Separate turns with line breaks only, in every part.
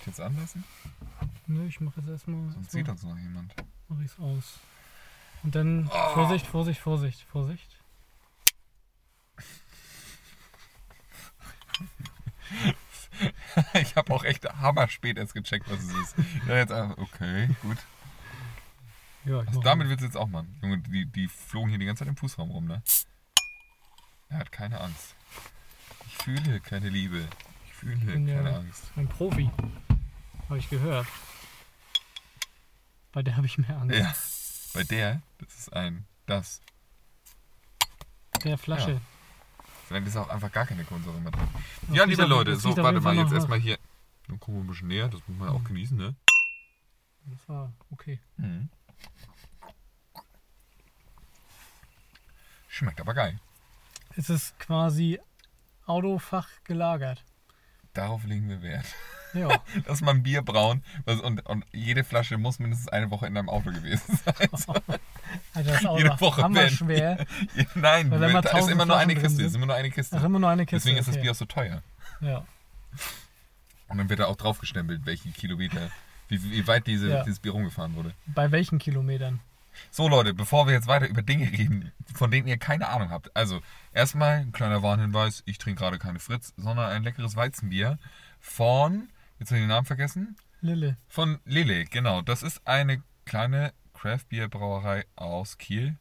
ich jetzt anlassen?
Nö, ich mache jetzt erstmal.
Sonst sieht uns noch jemand.
Mache ich es aus. Und dann
Oh.
Vorsicht, Vorsicht, Vorsicht, Vorsicht.
ich habe auch echt hammerspät erst gecheckt, was es ist. Ja, jetzt einfach, okay, gut.
Ja, ich
Also
mach
damit willst du jetzt auch machen. Junge, die, die flogen hier die ganze Zeit im Fußraum rum, ne? Er hat keine Angst. Ich fühle keine Liebe. Ich fühle
ja-
keine Angst.
ein Profi. Habe ich gehört. Bei der habe ich mehr Angst.
Ja. Bei der, das ist ein, das.
Der Flasche.
Ja. Vielleicht ist auch einfach gar keine Kohlensäure mehr drin.
Das
Ja, liebe
auf-
Leute, so,
auf
warte mal, jetzt erstmal hier. Dann kommen wir ein bisschen näher, das muss man ja auch genießen, ne?
Das war okay.
Mhm. Schmeckt aber geil.
Es ist quasi Autofach gelagert.
Darauf legen wir Wert.
Ja.
Dass man Bier braun und, und jede Flasche muss mindestens eine Woche in deinem Auto gewesen sein.
Alter, das Auto
Jede Woche Ben.
schwer.
Nein,
Weil da
ist immer nur eine Kiste.
sind.
ist immer nur eine Kiste.
Ach, immer nur eine Kiste.
Deswegen ist das
okay.
Bier auch so teuer.
Ja.
Und dann wird da auch draufgestempelt, welche Kilometer, wie, wie weit diese,
Ja.
dieses Bier rumgefahren wurde.
Bei welchen Kilometern?
So Leute, bevor wir jetzt weiter über Dinge reden, von denen ihr keine Ahnung habt. Also, erstmal ein kleiner Warnhinweis, ich trinke gerade keine Fritz, sondern ein leckeres Weizenbier von, jetzt habe ich den Namen vergessen,
Lille.
von Lele, genau. Das ist eine kleine Craft-Bier-Brauerei aus Kiel.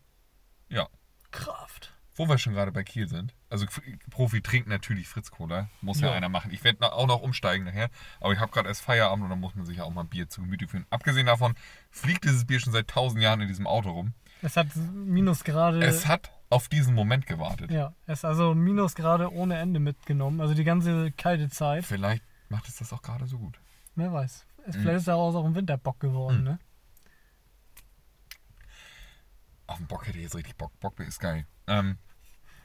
Ja,
Kraft.
wo wir schon gerade bei Kiel sind. Also Profi trinkt natürlich Fritz Cola, muss ja,
Ja.
einer machen. Ich werde auch noch umsteigen nachher, aber ich habe gerade erst Feierabend und dann muss man sich ja auch mal ein Bier zu Gemüte führen. Abgesehen davon fliegt dieses Bier schon seit tausend Jahren in diesem Auto rum.
Es hat Minusgrade.
Es hat auf diesen Moment gewartet.
ja, es ist also Minusgrade ohne Ende mitgenommen. Also die ganze kalte Zeit.
Vielleicht macht es das auch gerade so gut.
Wer weiß. Es,
Mhm.
Vielleicht ist daraus auch ein Winterbock geworden,
Mhm.
ne?
Auf den Bock hätte ich jetzt richtig Bock. Bock ist geil. Ähm,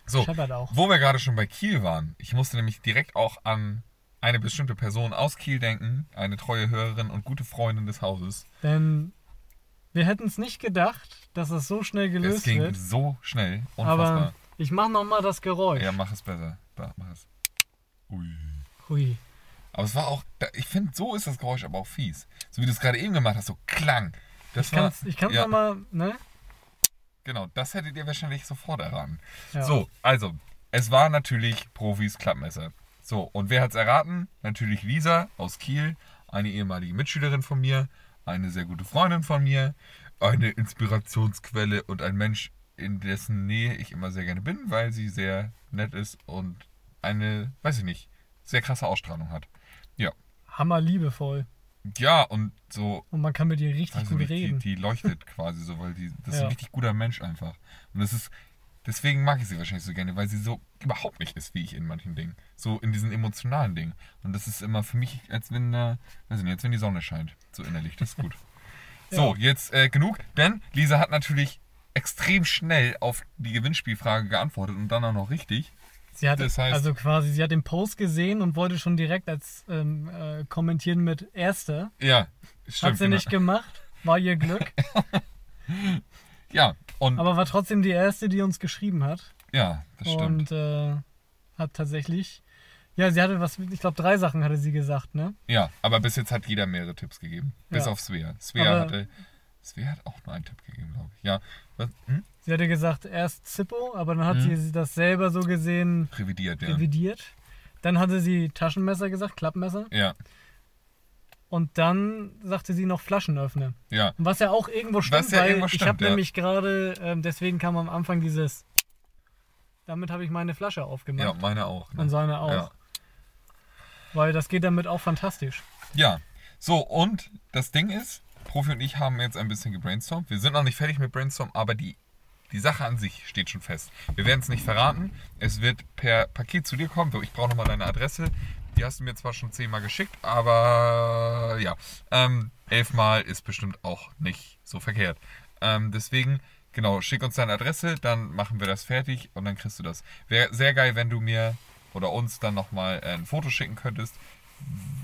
so, wo wir gerade schon bei Kiel waren. Ich musste nämlich direkt auch an eine bestimmte Person aus Kiel denken. Eine treue Hörerin und gute Freundin des Hauses.
Denn wir hätten es nicht gedacht, dass es so schnell
Es
gelöst
ging
wird.
so schnell. Unfassbar.
Aber ich mach noch mal das Geräusch.
Ja, mach es besser. Da, mach es. Ui.
Hui.
Aber es war auch, ich finde, so ist das Geräusch aber auch fies. So wie du es gerade eben gemacht hast, so klang. Das
Ich
war,
kann's, ich kann's
ja,
noch mal, ne?
Genau, das hättet ihr wahrscheinlich sofort erraten.
Ja.
So, also, es war natürlich Profis Klappmesser. So, und wer hat's erraten? Natürlich Lisa aus Kiel, eine ehemalige Mitschülerin von mir, eine sehr gute Freundin von mir, eine Inspirationsquelle und ein Mensch, in dessen Nähe ich immer sehr gerne bin, weil sie sehr nett ist und eine, weiß ich nicht, sehr krasse Ausstrahlung hat. Ja.
Hammer liebevoll.
Ja, und so,
Und man kann mit ihr richtig
ich
gut
nicht,
reden.
die, die leuchtet quasi so, weil die, das ist
Ja.
ein richtig guter Mensch einfach. Und das ist, deswegen mag ich sie wahrscheinlich so gerne, weil sie so überhaupt nicht ist wie ich in manchen Dingen. So in diesen emotionalen Dingen. Und das ist immer für mich, als wenn da, weiß ich nicht, als wenn die Sonne scheint. So innerlich, das ist gut. So, jetzt äh, genug, denn Lisa hat natürlich extrem schnell auf die Gewinnspielfrage geantwortet und dann auch noch richtig.
Sie hat,
Das heißt-
also quasi, sie hat den Post gesehen und wollte schon direkt als ähm, äh, kommentieren mit Erster.
Ja, stimmt.
Hat sie
genau.
nicht gemacht, war ihr Glück.
Ja, und
aber war trotzdem die Erste, die uns geschrieben hat.
ja, das stimmt.
Und äh, hat tatsächlich, ja, sie hatte was, ich glaube drei Sachen hatte sie gesagt, ne?
Ja, aber bis jetzt hat jeder mehrere Tipps gegeben. Bis
Ja.
auf Svea. Svea
Aber-
hatte. Svea hat auch nur einen Tipp gegeben, glaube ich. Ja. Was? Hm?
Sie hatte gesagt, erst Zippo, aber dann hat
Mhm.
sie das selber so gesehen
Revidiert, ja.
revidiert. Dann hatte sie Taschenmesser gesagt, Klappmesser.
Ja,
Und dann sagte sie noch Flaschenöffner.
ja.
Und Was ja auch irgendwo stimmt,
ja
weil
irgendwo
ich
stimmt,
habe
ja.
nämlich gerade, ähm, deswegen kam am Anfang dieses, damit habe ich meine Flasche aufgemacht.
Ja, meine auch.
Und
Ne?
seine auch.
Ja.
Weil das geht damit auch fantastisch.
ja. So, und das Ding ist, Profi und ich haben jetzt ein bisschen gebrainstormt. Wir sind noch nicht fertig mit Brainstorm, aber die, die Sache an sich steht schon fest. Wir werden es nicht verraten. Es wird per Paket zu dir kommen. Ich brauche nochmal deine Adresse. Die hast du mir zwar schon zehnmal geschickt, aber ja, ähm, elfmal ist bestimmt auch nicht so verkehrt. Ähm, deswegen, genau, schick uns deine Adresse, dann machen wir das fertig und dann kriegst du das. Wäre sehr geil, wenn du mir oder uns dann nochmal ein Foto schicken könntest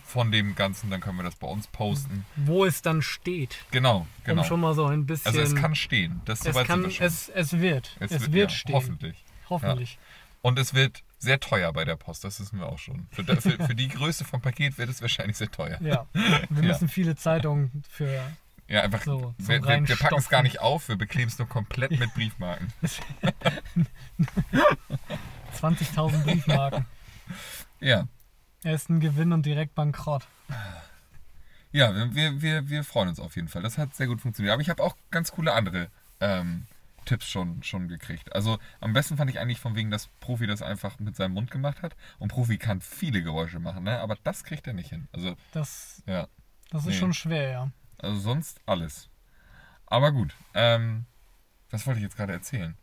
von dem Ganzen, dann können wir das bei uns posten.
Wo es dann steht.
Genau, genau.
Um schon mal so ein bisschen.
Also es kann stehen. Das
es, kann es, es wird. Es,
Es
wird,
ja,
stehen.
Hoffentlich.
Hoffentlich.
Und es wird sehr teuer bei der Post, das wissen wir auch schon. Für, für, für die Größe vom Paket wird es wahrscheinlich sehr teuer.
Ja. Wir
Ja.
müssen viele Zeitungen für
Ja, einfach,
So,
wir, wir, wir packen es gar nicht auf, wir bekleben es nur komplett mit Briefmarken.
20.000 Briefmarken.
Ja,
Ersten Gewinn und direkt bankrott.
ja wir, wir, wir freuen uns auf jeden Fall. Das hat sehr gut funktioniert. Aber ich habe auch ganz coole andere ähm, Tipps schon, schon gekriegt. Also am besten fand ich eigentlich von wegen, dass Profi das einfach mit seinem Mund gemacht hat. Und Profi kann viele Geräusche machen, ne? aber das kriegt er nicht hin. Also
Das,
ja,
das ist
Nee.
schon schwer, ja.
also sonst alles. Aber gut, ähm, was wollte ich jetzt gerade erzählen?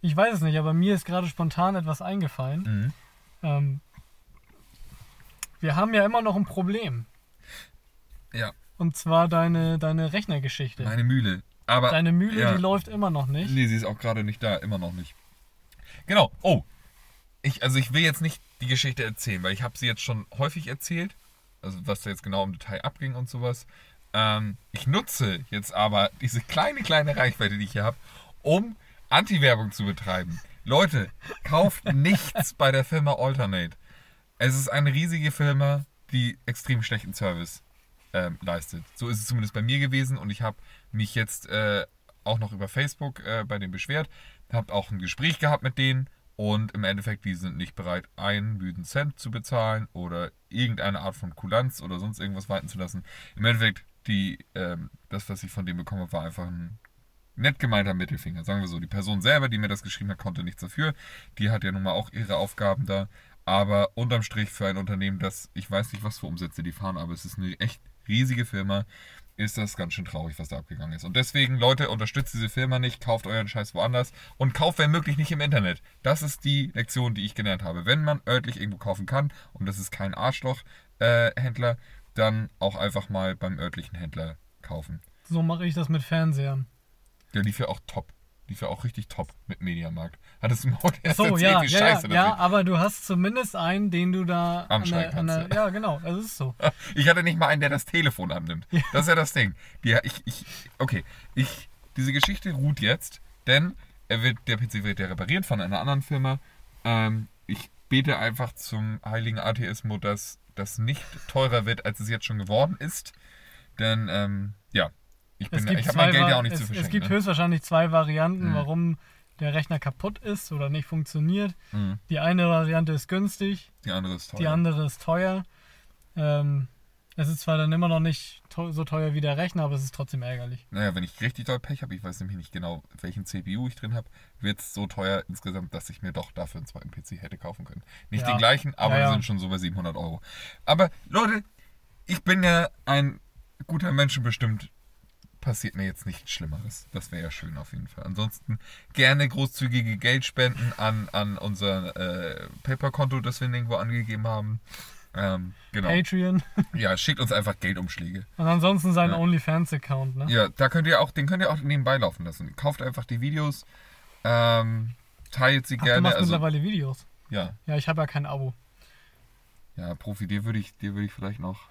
Ich weiß es nicht, aber mir ist gerade spontan etwas eingefallen.
Mhm.
Ähm, wir haben ja immer noch ein Problem.
Ja,
Und zwar deine, deine Rechnergeschichte.
meine Mühle. Aber
Deine Mühle,
ja.
die läuft immer noch nicht.
Nee, sie ist auch gerade nicht da, immer noch nicht. Genau. Oh, ich, also ich will jetzt nicht die Geschichte erzählen, weil ich habe sie jetzt schon häufig erzählt. Also was da jetzt genau im Detail abging und sowas. Ähm, ich nutze jetzt aber diese kleine, kleine Reichweite, die ich hier habe, um Anti-Werbung zu betreiben. Leute, kauft nichts bei der Firma Alternate. Es ist eine riesige Firma, die extrem schlechten Service ähm, leistet. So ist es zumindest bei mir gewesen und ich habe mich jetzt äh, auch noch über Facebook äh, bei denen beschwert, habe auch ein Gespräch gehabt mit denen und im Endeffekt, die sind nicht bereit, einen müden Cent zu bezahlen oder irgendeine Art von Kulanz oder sonst irgendwas walten zu lassen. Im Endeffekt, die, ähm, das, was ich von denen bekommen habe, war einfach ein nett gemeinter Mittelfinger, sagen wir so. Die Person selber, die mir das geschrieben hat, konnte nichts dafür. Die hat ja nun mal auch ihre Aufgaben da. Aber unterm Strich für ein Unternehmen, das, ich weiß nicht, was für Umsätze die fahren, aber es ist eine echt riesige Firma, ist das ganz schön traurig, was da abgegangen ist. Und deswegen, Leute, unterstützt diese Firma nicht, kauft euren Scheiß woanders und kauft, wenn möglich, nicht im Internet. Das ist die Lektion, die ich gelernt habe. Wenn man örtlich irgendwo kaufen kann und das ist kein Arschloch-Händler, dann auch einfach mal beim örtlichen Händler kaufen.
So mache ich das mit Fernsehern.
Der lief ja auch top. Lief ja auch richtig top mit Mediamarkt. Hattest du mir heute erst
So, ja, ja,
scheiße
ja, ja, aber du hast zumindest einen, den du da an der,
kannst,
Ja, genau, das ist so.
Ich hatte nicht mal einen, der das Telefon annimmt. Das ist ja das Ding. Die, ich, ich, okay, ich, diese Geschichte ruht jetzt, denn er wird, der PC wird ja repariert von einer anderen Firma. Ähm, ich bete einfach zum heiligen Atheismus, dass das nicht teurer wird, als es jetzt schon geworden ist. Denn, ähm, ja, ich, bin, ich habe mein Geld ja auch nicht
es,
zu
Es
verschenken.
gibt
ne?
höchstwahrscheinlich zwei Varianten,
Mhm.
warum der Rechner kaputt ist oder nicht funktioniert.
Mhm.
Die eine Variante ist günstig,
Die andere ist teuer.
die andere ist teuer. Ähm, es ist zwar dann immer noch nicht so teuer wie der Rechner, aber es ist trotzdem ärgerlich.
Naja, wenn ich richtig doll Pech habe, ich weiß nämlich nicht genau, welchen CPU ich drin habe, wird es so teuer insgesamt, dass ich mir doch dafür einen zweiten PC hätte kaufen können. Nicht
Ja.
den gleichen, aber
Ja,
wir
ja.
sind schon so bei 700 Euro. Aber Leute, ich bin ja ein guter Mensch und bestimmt passiert mir jetzt nichts Schlimmeres. Das wäre ja schön auf jeden Fall. Ansonsten gerne großzügige Geldspenden an, an unser äh, PayPal-Konto, das wir nirgendwo angegeben haben. Ähm, genau.
Patreon
Ja, schickt uns einfach Geldumschläge.
und ansonsten sein
Ja.
OnlyFans-Account. Ne?
Ja, da könnt ihr auch, den könnt ihr auch nebenbei laufen lassen. Kauft einfach die Videos, ähm, teilt sie
Ach, du
gerne.
machst
Also,
mittlerweile Videos.
ja,
Ja, ich habe ja kein Abo.
ja, Profi, dir würde ich, dir würde ich vielleicht noch.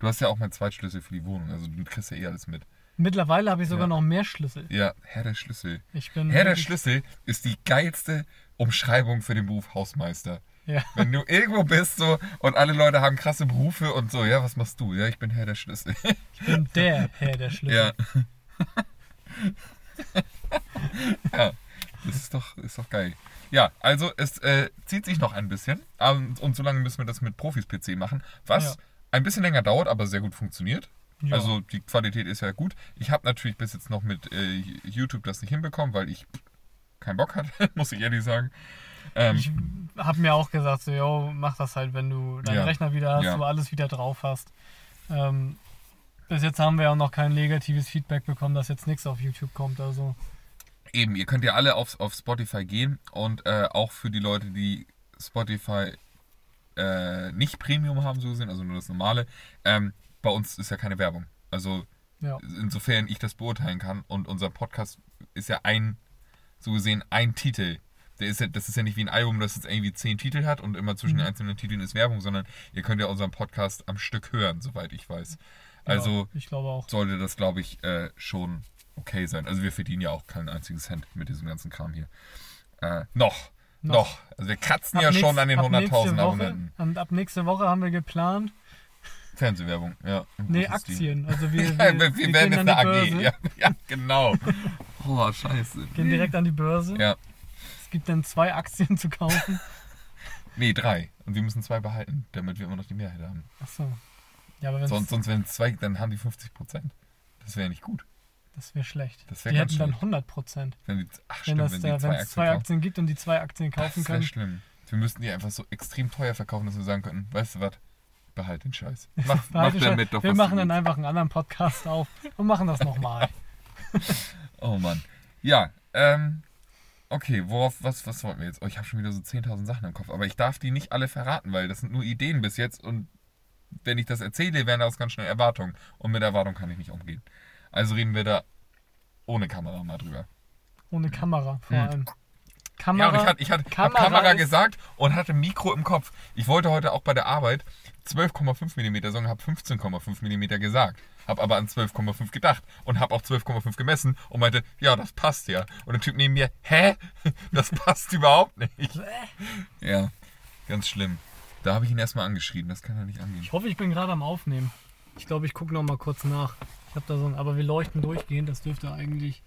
Du hast ja auch meinen Zweitschlüssel für die Wohnung, also du kriegst ja eh alles mit.
Mittlerweile habe ich sogar
Ja.
noch mehr Schlüssel.
Ja, Herr der Schlüssel.
Ich bin
Herr der Schlüssel ist die geilste Umschreibung für den Beruf Hausmeister.
Ja.
Wenn du irgendwo bist so und alle Leute haben krasse Berufe und so, ja, was machst du? Ja, ich bin Herr der Schlüssel.
Ich bin der Herr der Schlüssel.
Ja. ja, das ist doch, ist doch geil. Ja, also es äh, zieht sich noch ein bisschen. ähm, Und solange müssen wir das mit Profis-PC machen, was
Ja.
ein bisschen länger dauert, aber sehr gut funktioniert.
Ja.
Also die Qualität ist ja gut. Ich habe natürlich bis jetzt noch mit äh, YouTube das nicht hinbekommen, weil ich keinen Bock hatte, muss ich ehrlich sagen. Ähm,
Ich habe mir auch gesagt, so, yo, mach das halt, wenn du deinen
Ja.
Rechner wieder hast,
Ja.
du alles wieder drauf hast. Ähm, bis jetzt haben wir ja auch noch kein negatives Feedback bekommen, dass jetzt nichts auf YouTube kommt. Also
Eben, ihr könnt ja alle auf, auf Spotify gehen und äh, auch für die Leute, die Spotify äh, nicht Premium haben, so gesehen, also nur das normale, ähm, bei uns ist ja keine Werbung. Also
ja,
insofern ich das beurteilen kann und unser Podcast ist ja ein, so gesehen, ein Titel. Der ist ja, das ist ja nicht wie ein Album, das jetzt irgendwie zehn Titel hat und immer zwischen
Mhm.
den einzelnen Titeln ist Werbung, sondern ihr könnt ja unseren Podcast am Stück hören, soweit ich weiß. Also
ja, ich glaube auch.
sollte das, glaube ich, äh, schon okay sein. Also wir verdienen ja auch keinen einzigen Cent mit diesem ganzen Kram hier. Äh, noch.
Noch.
Doch. Also wir kratzen
Ab
ja
nächst-
schon an den
ab nächste
100.000
Woche-
Abonnenten.
Und ab nächste Woche haben wir geplant,
Fernsehwerbung, ja.
Nee. Aktien. Also wir, wir,
wir,
wir
wir werden jetzt eine AG. Ja, ja, genau. Oh, scheiße.
gehen direkt an die Börse.
Ja.
Es gibt dann zwei Aktien zu kaufen.
Nee, drei. Und wir müssen zwei behalten, damit wir immer noch die Mehrheit haben.
Achso. Ja, aber
Sonst, sonst wenn es zwei, dann haben die 50 Prozent. Das wäre nicht gut.
das wäre schlecht.
Das wäre
Die hätten dann
schlecht.
100 Prozent.
Wenn die, ach
Wenn
stimmt,
es
wenn
da,
die zwei Aktien
zwei
kaufen.
Aktien gibt und die zwei Aktien kaufen
Das wäre
können.
schlimm. Wir müssten die einfach so extrem teuer verkaufen, dass wir sagen könnten, weißt du was, behalt den Scheiß. Mach, mach damit doch
wir
was
machen dann einfach einen anderen Podcast auf und machen das nochmal.
Oh Mann. Ja, ähm, okay, worauf, was, was wollten wir jetzt? Oh, ich habe schon wieder so 10.000 Sachen im Kopf, aber ich darf die nicht alle verraten, weil das sind nur Ideen bis jetzt und wenn ich das erzähle, wären das ganz schnell Erwartungen und mit Erwartungen kann ich nicht umgehen. Also reden wir da ohne Kamera mal drüber.
Ohne Kamera vor
Hm.
Allem.
Ja,
Kamera,
und ich hatte, ich hatte
Kamera
Kamera, Kamera gesagt und hatte Mikro im Kopf. Ich wollte heute auch bei der Arbeit 12,5 mm sagen, habe 15,5 mm gesagt. Habe aber an 12,5 gedacht und habe auch 12,5 gemessen und meinte, ja, das passt ja. Und der Typ neben mir, hä? Das passt überhaupt nicht. Ja, ganz schlimm. Da habe ich ihn erstmal angeschrieben, das kann er nicht angehen.
Ich hoffe, ich bin gerade am Aufnehmen. Ich glaube, ich gucke noch mal kurz nach. Ich habe da so ein, aber wir leuchten durchgehend. Das dürfte eigentlich.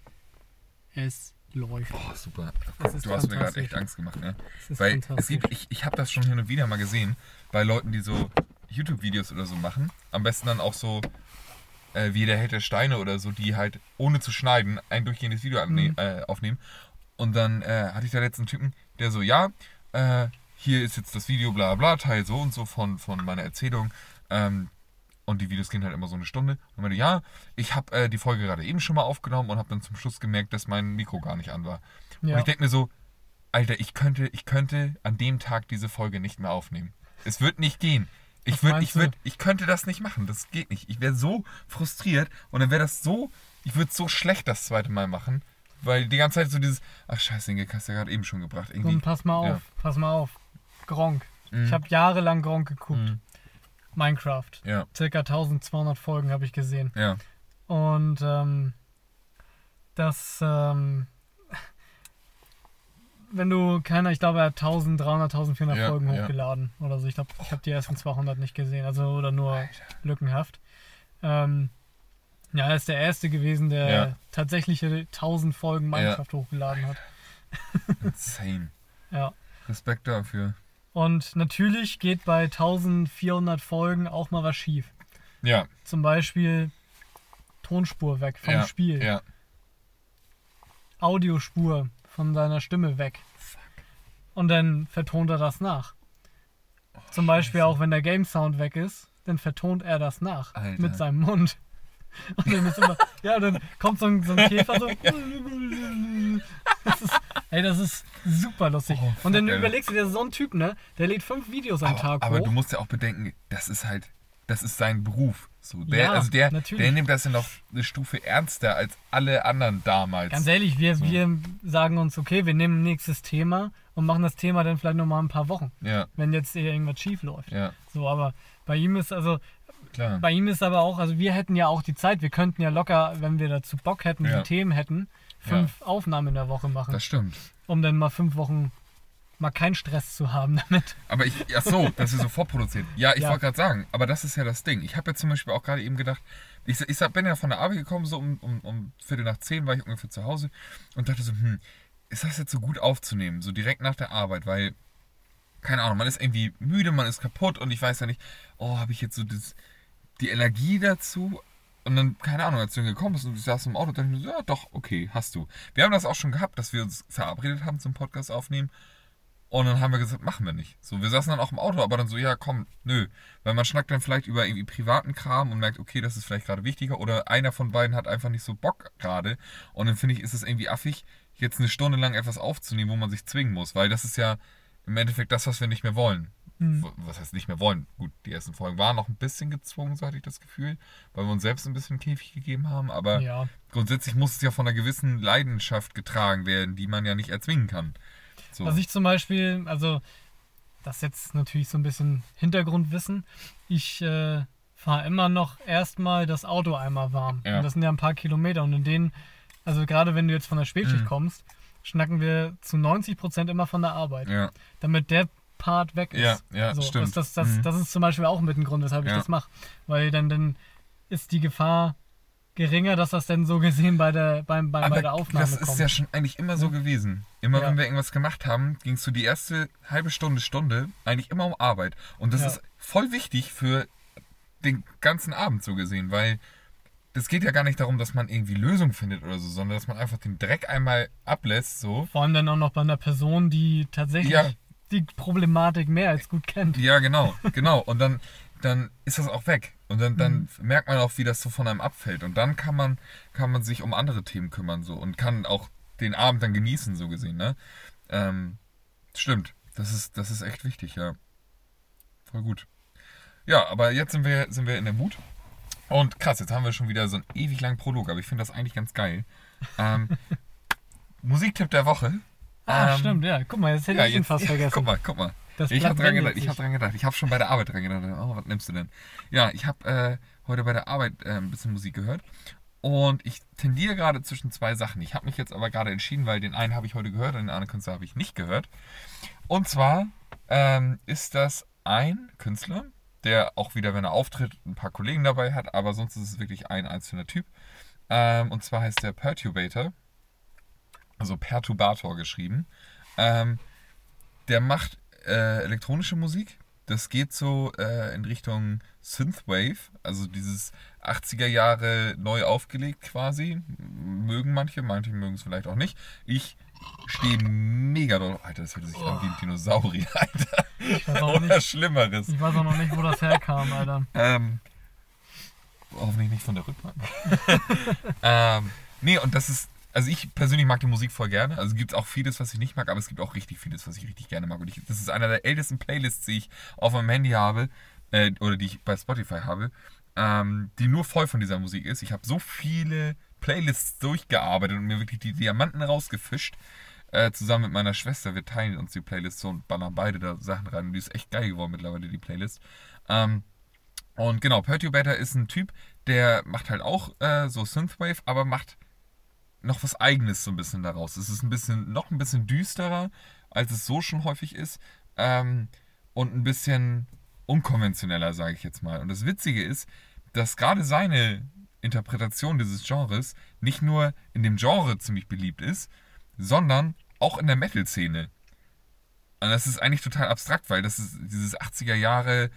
Es läuft.
Boah, super.
Ist
du hast mir gerade echt Angst gemacht, ne?
Das ist
Weil es gibt, ich, ich habe das schon hin und wieder mal gesehen, bei Leuten, die so YouTube-Videos oder so machen. Am besten dann auch so, äh, wie der Held der Steine oder so, die halt ohne zu schneiden ein durchgehendes Video
Mhm.
äh, aufnehmen. Und dann äh, hatte ich da letzten Typen, der so, ja, äh, hier ist jetzt das Video, bla bla, Teil so und so von, von meiner Erzählung. Ähm, und die Videos gehen halt immer so eine Stunde. Und meinte, ja, ich habe äh, die Folge gerade eben schon mal aufgenommen und habe dann zum Schluss gemerkt, dass mein Mikro gar nicht an war. Und
ja.
ich denke mir so, Alter, ich könnte, ich könnte an dem Tag diese Folge nicht mehr aufnehmen. Es wird nicht gehen. Ich
meinst
ich
du?
würde, ich könnte das nicht machen. Das geht nicht. Ich wäre so frustriert und dann wäre das so, ich würde so schlecht das zweite Mal machen, weil die ganze Zeit so dieses, ach scheiße, Gag hast du ja gerade eben schon gebracht. Irgendwie.
Und pass mal auf,
ja.
pass mal auf. Gronk.
Mhm.
Ich habe jahrelang Gronk geguckt.
Mhm.
Minecraft.
Ja,
Circa 1200 Folgen habe ich gesehen.
ja,
Und ähm, das, ähm, wenn du keiner, ich glaube, er hat 1300, 1400
Ja,
Folgen
ja.
hochgeladen oder so. Ich glaube, ich habe die ersten 200 nicht gesehen, also oder nur lückenhaft. Ähm, ja, er ist der Erste gewesen, der
Ja.
tatsächliche 1000 Folgen Minecraft hochgeladen hat.
insane.
Ja.
Respekt dafür.
Und natürlich geht bei 1400 Folgen auch mal was schief.
Ja,
Zum Beispiel Tonspur weg vom
ja,
Spiel.
Ja,
Audiospur von seiner Stimme weg. Und dann vertont er das nach. Zum Beispiel auch, wenn der Game Sound weg ist, dann vertont er das nach
Alter.
mit seinem Mund. Und dann ist immer, ja, dann kommt so ein, so ein Käfer so. Das ist, ey, das ist super lustig.
Oh,
Und dann überlegst du dir, so ein Typ, ne, der lädt fünf Videos am
aber,
Tag
aber
hoch.
du musst ja auch bedenken, das ist halt, das ist sein Beruf. So, der,
Ja,
also der,
natürlich.
der nimmt das ja noch eine Stufe ernster als alle anderen damals.
Ganz ehrlich, wir, wir sagen uns, okay, wir nehmen ein nächstes Thema und machen das Thema dann vielleicht nochmal ein paar Wochen,
Ja,
wenn jetzt hier irgendwas schief läuft.
ja,
So, aber bei ihm ist also,
klar.
bei ihm ist aber auch, also wir hätten ja auch die Zeit, wir könnten ja locker, wenn wir dazu Bock hätten, die Themen hätten, fünf Aufnahmen in der Woche machen,
Das stimmt.
um dann mal fünf Wochen mal keinen Stress zu haben damit.
Aber ich, ach so, dass wir so vorproduziert. Ja, ich
Ja.
wollte gerade sagen, aber das ist ja das Ding. Ich habe ja zum Beispiel auch gerade eben gedacht, ich, ich bin ja von der Arbeit gekommen, so um, um, um Viertel nach zehn war ich ungefähr zu Hause und dachte so, hm, ist das jetzt so gut aufzunehmen, so direkt nach der Arbeit, weil, keine Ahnung, man ist irgendwie müde, man ist kaputt und ich weiß ja nicht, oh, habe ich jetzt so das, die Energie dazu? Und dann, keine Ahnung, als du dann gekommen bist und ich saß im Auto, dachte ich mir so, ja doch, okay, hast du. Wir haben das auch schon gehabt, dass wir uns verabredet haben zum Podcast aufnehmen und dann haben wir gesagt, machen wir nicht. So, wir saßen dann auch im Auto, aber dann so, ja, komm, nö. Weil man schnackt dann vielleicht über irgendwie privaten Kram und merkt, okay, das ist vielleicht gerade wichtiger. Oder einer von beiden hat einfach nicht so Bock gerade. Und dann finde ich, ist es irgendwie affig, jetzt eine Stunde lang etwas aufzunehmen, wo man sich zwingen muss. Weil das ist ja im Endeffekt das, was wir nicht mehr wollen.
Hm.
W- Was heißt nicht mehr wollen? Gut, die ersten Folgen waren noch ein bisschen gezwungen, so hatte ich das Gefühl, weil wir uns selbst ein bisschen Käfig gegeben haben. Aber
Ja.
grundsätzlich muss es ja von einer gewissen Leidenschaft getragen werden, die man ja nicht erzwingen kann. So.
Was ich zum Beispiel, also das ist jetzt natürlich so ein bisschen Hintergrundwissen. Ich äh, fahre immer noch erstmal das Auto einmal warm.
Ja.
Und das sind ja ein paar Kilometer. Und in denen, also gerade wenn du jetzt von der Spätschicht
Mhm.
kommst, schnacken wir zu 90% immer von der Arbeit.
Ja,
Damit der Part weg ist.
ja, ja,
so,
stimmt.
Das, das, das,
Mhm.
das ist zum Beispiel auch mit ein Grund, weshalb ich
Ja.
das mache. Weil dann, dann ist die Gefahr geringer, dass das dann so gesehen bei der, beim, beim, bei der Aufnahme
das ist
kommt.
ja schon eigentlich immer so gewesen. Immer
Ja.
wenn wir irgendwas gemacht haben, ging es so die erste halbe Stunde, Stunde eigentlich immer um Arbeit. Und das
Ja.
ist voll wichtig für den ganzen Abend so gesehen, weil es geht ja gar nicht darum, dass man irgendwie Lösungen findet oder so, sondern dass man einfach den Dreck einmal ablässt so.
Vor allem dann auch noch bei einer Person, die tatsächlich
Ja.
Die Problematik mehr als gut kennt.
Ja, genau, genau. Und dann, dann ist das auch weg. Und dann, dann
Mhm.
merkt man auch, wie das so von einem abfällt. Und dann kann man, kann man sich um andere Themen kümmern so und kann auch den Abend dann genießen, so gesehen, ne? Ähm, stimmt. Das ist, das ist echt wichtig, ja. Voll gut. Ja, aber jetzt sind wir, sind wir in der Mut. Und krass, jetzt haben wir schon wieder so einen ewig langen Prolog, aber ich finde das eigentlich ganz geil. Ähm, Musiktipp der Woche.
Ah,
Ähm,
stimmt, ja. Guck mal, jetzt hätte
Ja,
ich ihn fast vergessen.
Guck mal, guck mal.
Das
Ich habe dran gedacht, ich habe dran gedacht. Ich habe schon bei der Arbeit dran gedacht. Oh, was nimmst du denn? Ja, ich habe äh, heute bei der Arbeit äh, ein bisschen Musik gehört. Und ich tendiere gerade zwischen zwei Sachen. Ich habe mich jetzt aber gerade entschieden, weil den einen habe ich heute gehört und den anderen Künstler habe ich nicht gehört. Und zwar ähm, ist das ein Künstler, der auch wieder, wenn er auftritt, ein paar Kollegen dabei hat, aber sonst ist es wirklich ein einzelner Typ. Ähm, und zwar heißt der Perturbator, also Perturbator geschrieben. Ähm, der macht äh, elektronische Musik. Das geht so äh, in Richtung Synthwave, also dieses 80er Jahre neu aufgelegt quasi. Mögen manche, manche mögen es vielleicht auch nicht. Ich stehe mega drauf. Alter, das hört sich an wie ein Dinosaurier, Alter.
Ich weiß, auch
Oder
nicht,
Schlimmeres.
ich weiß auch noch nicht, wo das herkam, Alter.
Ähm, hoffentlich nicht von der Rückbank. ähm, nee, und das ist, also ich persönlich mag die Musik voll gerne. Also gibt es auch vieles, was ich nicht mag, aber es gibt auch richtig vieles, was ich richtig gerne mag. Und ich, das ist einer der ältesten Playlists, die ich auf meinem Handy habe, äh, oder die ich bei Spotify habe, ähm, die nur voll von dieser Musik ist. Ich habe so viele Playlists durchgearbeitet und mir wirklich die Diamanten rausgefischt. Äh, zusammen mit meiner Schwester. Wir teilen uns die Playlist so und ballern beide da Sachen rein. Und die ist echt geil geworden mittlerweile, die Playlist. Ähm, und genau, Perturbator ist ein Typ, der macht halt auch äh, so Synthwave, aber macht noch was Eigenes so ein bisschen daraus. Es ist ein bisschen, noch ein bisschen düsterer, als es so schon häufig ist. Ähm, und ein bisschen unkonventioneller, sage ich jetzt mal. Und das Witzige ist, dass gerade seine Interpretation dieses Genres nicht nur in dem Genre ziemlich beliebt ist, sondern auch in der Metal-Szene. Und das ist eigentlich total abstrakt, weil das ist dieses 80er Jahre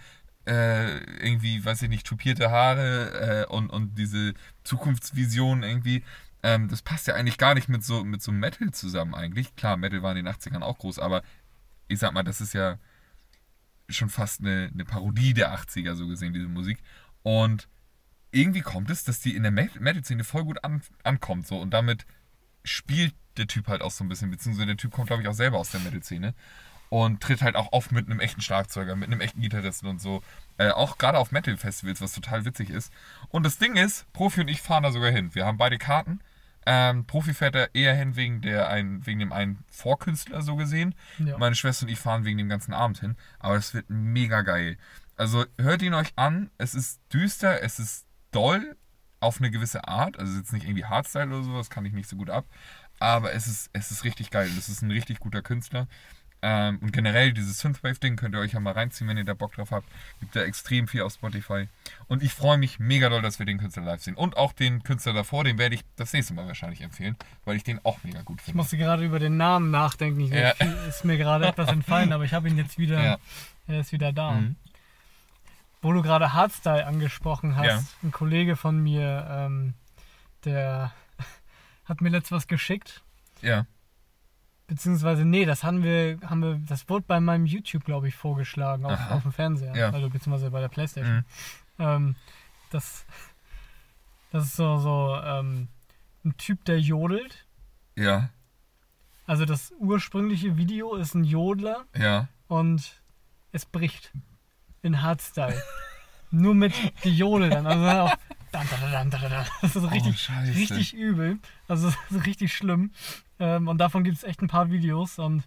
äh, irgendwie, weiß ich nicht, tupierte Haare äh, und, und diese Zukunftsvision irgendwie. Ähm, das passt ja eigentlich gar nicht mit so, mit so Metal zusammen eigentlich. Klar, Metal war in den 80ern auch groß, aber ich sag mal, das ist ja schon fast eine, eine Parodie der 80er, so gesehen, diese Musik. Und irgendwie kommt es, dass die in der Met- Metal-Szene voll gut an, ankommt. So. Und damit spielt der Typ halt auch so ein bisschen, beziehungsweise der Typ kommt, glaube ich, auch selber aus der Metal-Szene. Und tritt halt auch auf mit einem echten Schlagzeuger, mit einem echten Gitarristen und so. Äh, auch gerade auf Metal-Festivals, was total witzig ist. Und das Ding ist, Profi und ich fahren da sogar hin. Wir haben beide Karten. Ähm, Profi fährt da eher hin wegen, der ein, wegen dem einen Vorkünstler, so gesehen.
Ja.
Meine Schwester und ich fahren wegen dem ganzen Abend hin. Aber es wird mega geil. Also hört ihn euch an. Es ist düster, es ist doll auf eine gewisse Art. Also jetzt nicht irgendwie Hardstyle oder sowas, kann ich nicht so gut ab. Aber es ist, es ist richtig geil. Es ist ein richtig guter Künstler. Ähm, und generell dieses Synthwave-Ding könnt ihr euch ja mal reinziehen, wenn ihr da Bock drauf habt. Gibt da extrem viel auf Spotify. Und ich freue mich mega doll, dass wir den Künstler live sehen. Und auch den Künstler davor, den werde ich das nächste Mal wahrscheinlich empfehlen, weil ich den auch mega gut
Ich
finde.
musste gerade über den Namen nachdenken. Ich,
Ja.
Ist mir gerade etwas entfallen, aber ich habe ihn jetzt wieder.
Ja.
Er ist wieder da.
Mhm.
Wo du gerade Hardstyle angesprochen hast,
Ja.
ein Kollege von mir, ähm, der hat mir letztes was geschickt.
Ja.
Beziehungsweise, nee, das haben wir, haben wir, das wurde bei meinem YouTube, glaube ich, vorgeschlagen, auf, auf dem Fernseher.
Ja.
Also beziehungsweise bei der Playstation.
Mhm.
Ähm, das, das ist so, so ähm, ein Typ, der jodelt.
Ja.
Also das ursprüngliche Video ist ein Jodler
Ja.
und es bricht in Hardstyle. Nur mit Gejodel dann. Also auch dan, dan, dan, dan, dan. Das ist richtig,
Oh,
richtig übel. Also das ist richtig schlimm. Ähm, und davon gibt es echt ein paar Videos und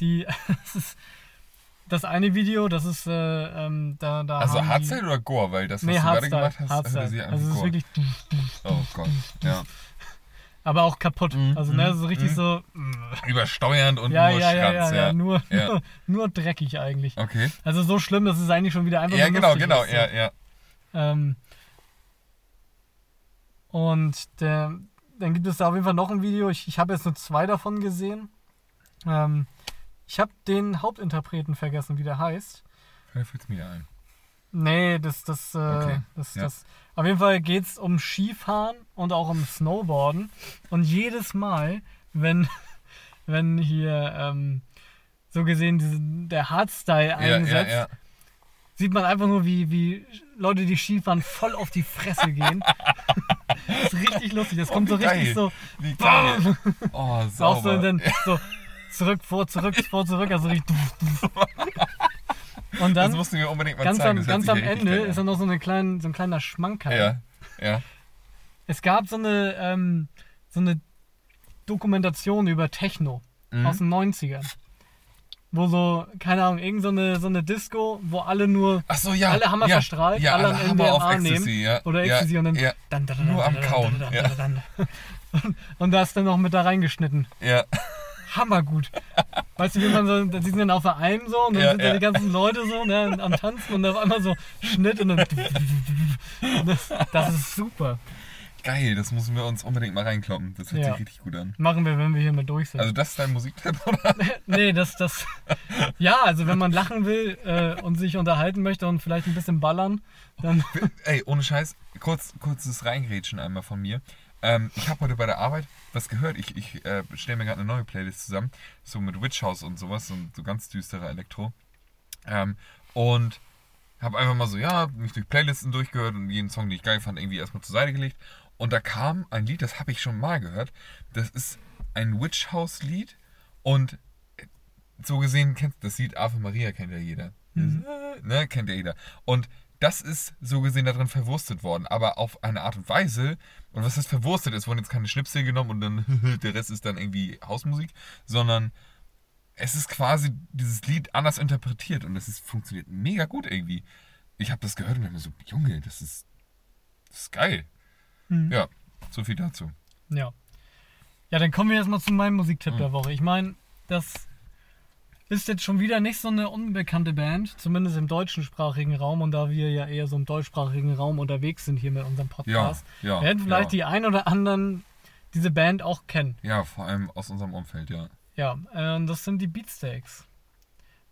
die es ist das eine Video, das ist äh, ähm, da, da
Also
haben die-
Hardstyle oder Gore? Weil das, was
Nee,
du gerade
Hardstyle.
gemacht hast,
Hardstyle. Also
wie
es ist wirklich
Oh Gott. Ja.
aber auch kaputt.
Mhm,
Also, ne,
mhm,
so richtig
mhm.
so. mm.
Übersteuernd und
Ja,
nur
ja, ja,
Schranz,
ja, ja, nur,
Ja.
Nur, nur dreckig eigentlich.
Okay.
Also so schlimm, dass es eigentlich schon wieder einfach
Ja, genau, genau,
ist,
ja, ja.
Ähm, und der, dann gibt es da auf jeden Fall noch ein Video. Ich, ich habe jetzt nur zwei davon gesehen. Ähm, ich habe den Hauptinterpreten vergessen, wie der heißt.
Vielleicht fällt mir ein.
Nee, das, das, äh,
Okay,
das,
ja.
das. Auf jeden Fall geht es um Skifahren und auch um Snowboarden. Und jedes Mal, wenn, wenn hier ähm, so gesehen diese, der Hardstyle einsetzt,
ja, ja.
Sieht man einfach nur, wie, wie Leute, die Skifahren, voll auf die Fresse gehen. das ist richtig lustig. Das
Oh,
kommt so
wie
richtig
geil.
so.
Wie geil. Oh,
Auch so,
sauber.
und dann so zurück, vor, zurück, vor, zurück. Also richtig. Und
das
dann
musst du mir unbedingt mal
ganz
zeigen.
am,
das
ganz am Ende
geil
ist dann noch so, eine kleine, so ein kleiner Schmankerl.
an. Ja, ja.
Es gab so eine, ähm, so eine Dokumentation über Techno
Mhm.
aus den 90ern. Wo so, keine Ahnung, irgend so eine, so eine Disco, wo alle nur
Ach so, ja.
alle Hammer
ja,
verstrahlt,
ja,
alle
alle
am
Hammer auf
MDMA
Ecstasy,
nehmen
ja.
oder
ja,
Ecstasy und dann,
Ja,
dann, dann,
Nur am Kauen, ja.
dann. Und da ist dann noch mit da reingeschnitten.
ja.
Hammergut. Weißt du, wie man so, die sind dann auf der Alm so und dann
Ja,
sind da
ja.
die ganzen Leute so ne, am Tanzen und auf einmal so Schnitt und dann. Und das, das ist super.
Geil, das müssen wir uns unbedingt mal reinkloppen. Das hört
Ja.
sich richtig gut an.
Machen wir, wenn wir hier mit durch sind.
Also das ist dein Musiktipp, oder?
nee, das, das. Ja, also wenn man lachen will äh, und sich unterhalten möchte und vielleicht ein bisschen ballern, dann.
Ey, ohne Scheiß, kurz, kurzes Reingrätschen einmal von mir. Ähm, ich habe heute bei der Arbeit was gehört. Ich, ich äh, stelle mir gerade eine neue Playlist zusammen, so mit Witch House und sowas und so ganz düsterer Elektro. Ähm, und habe einfach mal so, ja, mich durch Playlisten durchgehört und jeden Song, den ich geil fand, irgendwie erstmal zur Seite gelegt. Und da kam ein Lied, das habe ich schon mal gehört. Das ist ein Witch House Lied und äh, so gesehen kennt das Lied Ave Maria kennt ja jeder.
Mhm.
Das, ne, kennt ja jeder. Und das ist so gesehen darin verwurstet worden, aber auf eine Art und Weise. Und was heißt verwurstet? Es wurden jetzt keine Schnipsel genommen und dann der Rest ist dann irgendwie Hausmusik, sondern es ist quasi dieses Lied anders interpretiert und es ist, funktioniert mega gut irgendwie. Ich habe das gehört und dachte mir so, Junge, das ist, das ist geil.
Mhm.
Ja, so viel dazu.
Ja. Ja, dann kommen wir jetzt mal zu meinem Musiktipp
Mhm.
der Woche. Ich meine, das ist jetzt schon wieder nicht so eine unbekannte Band, zumindest im deutschsprachigen Raum. Und da wir ja eher so im deutschsprachigen Raum unterwegs sind hier mit unserem Podcast,
ja,
werden vielleicht
ja.
die ein oder anderen diese Band auch kennen.
Ja, vor allem aus unserem Umfeld, ja.
Ja, äh, und das sind die Beatsteaks.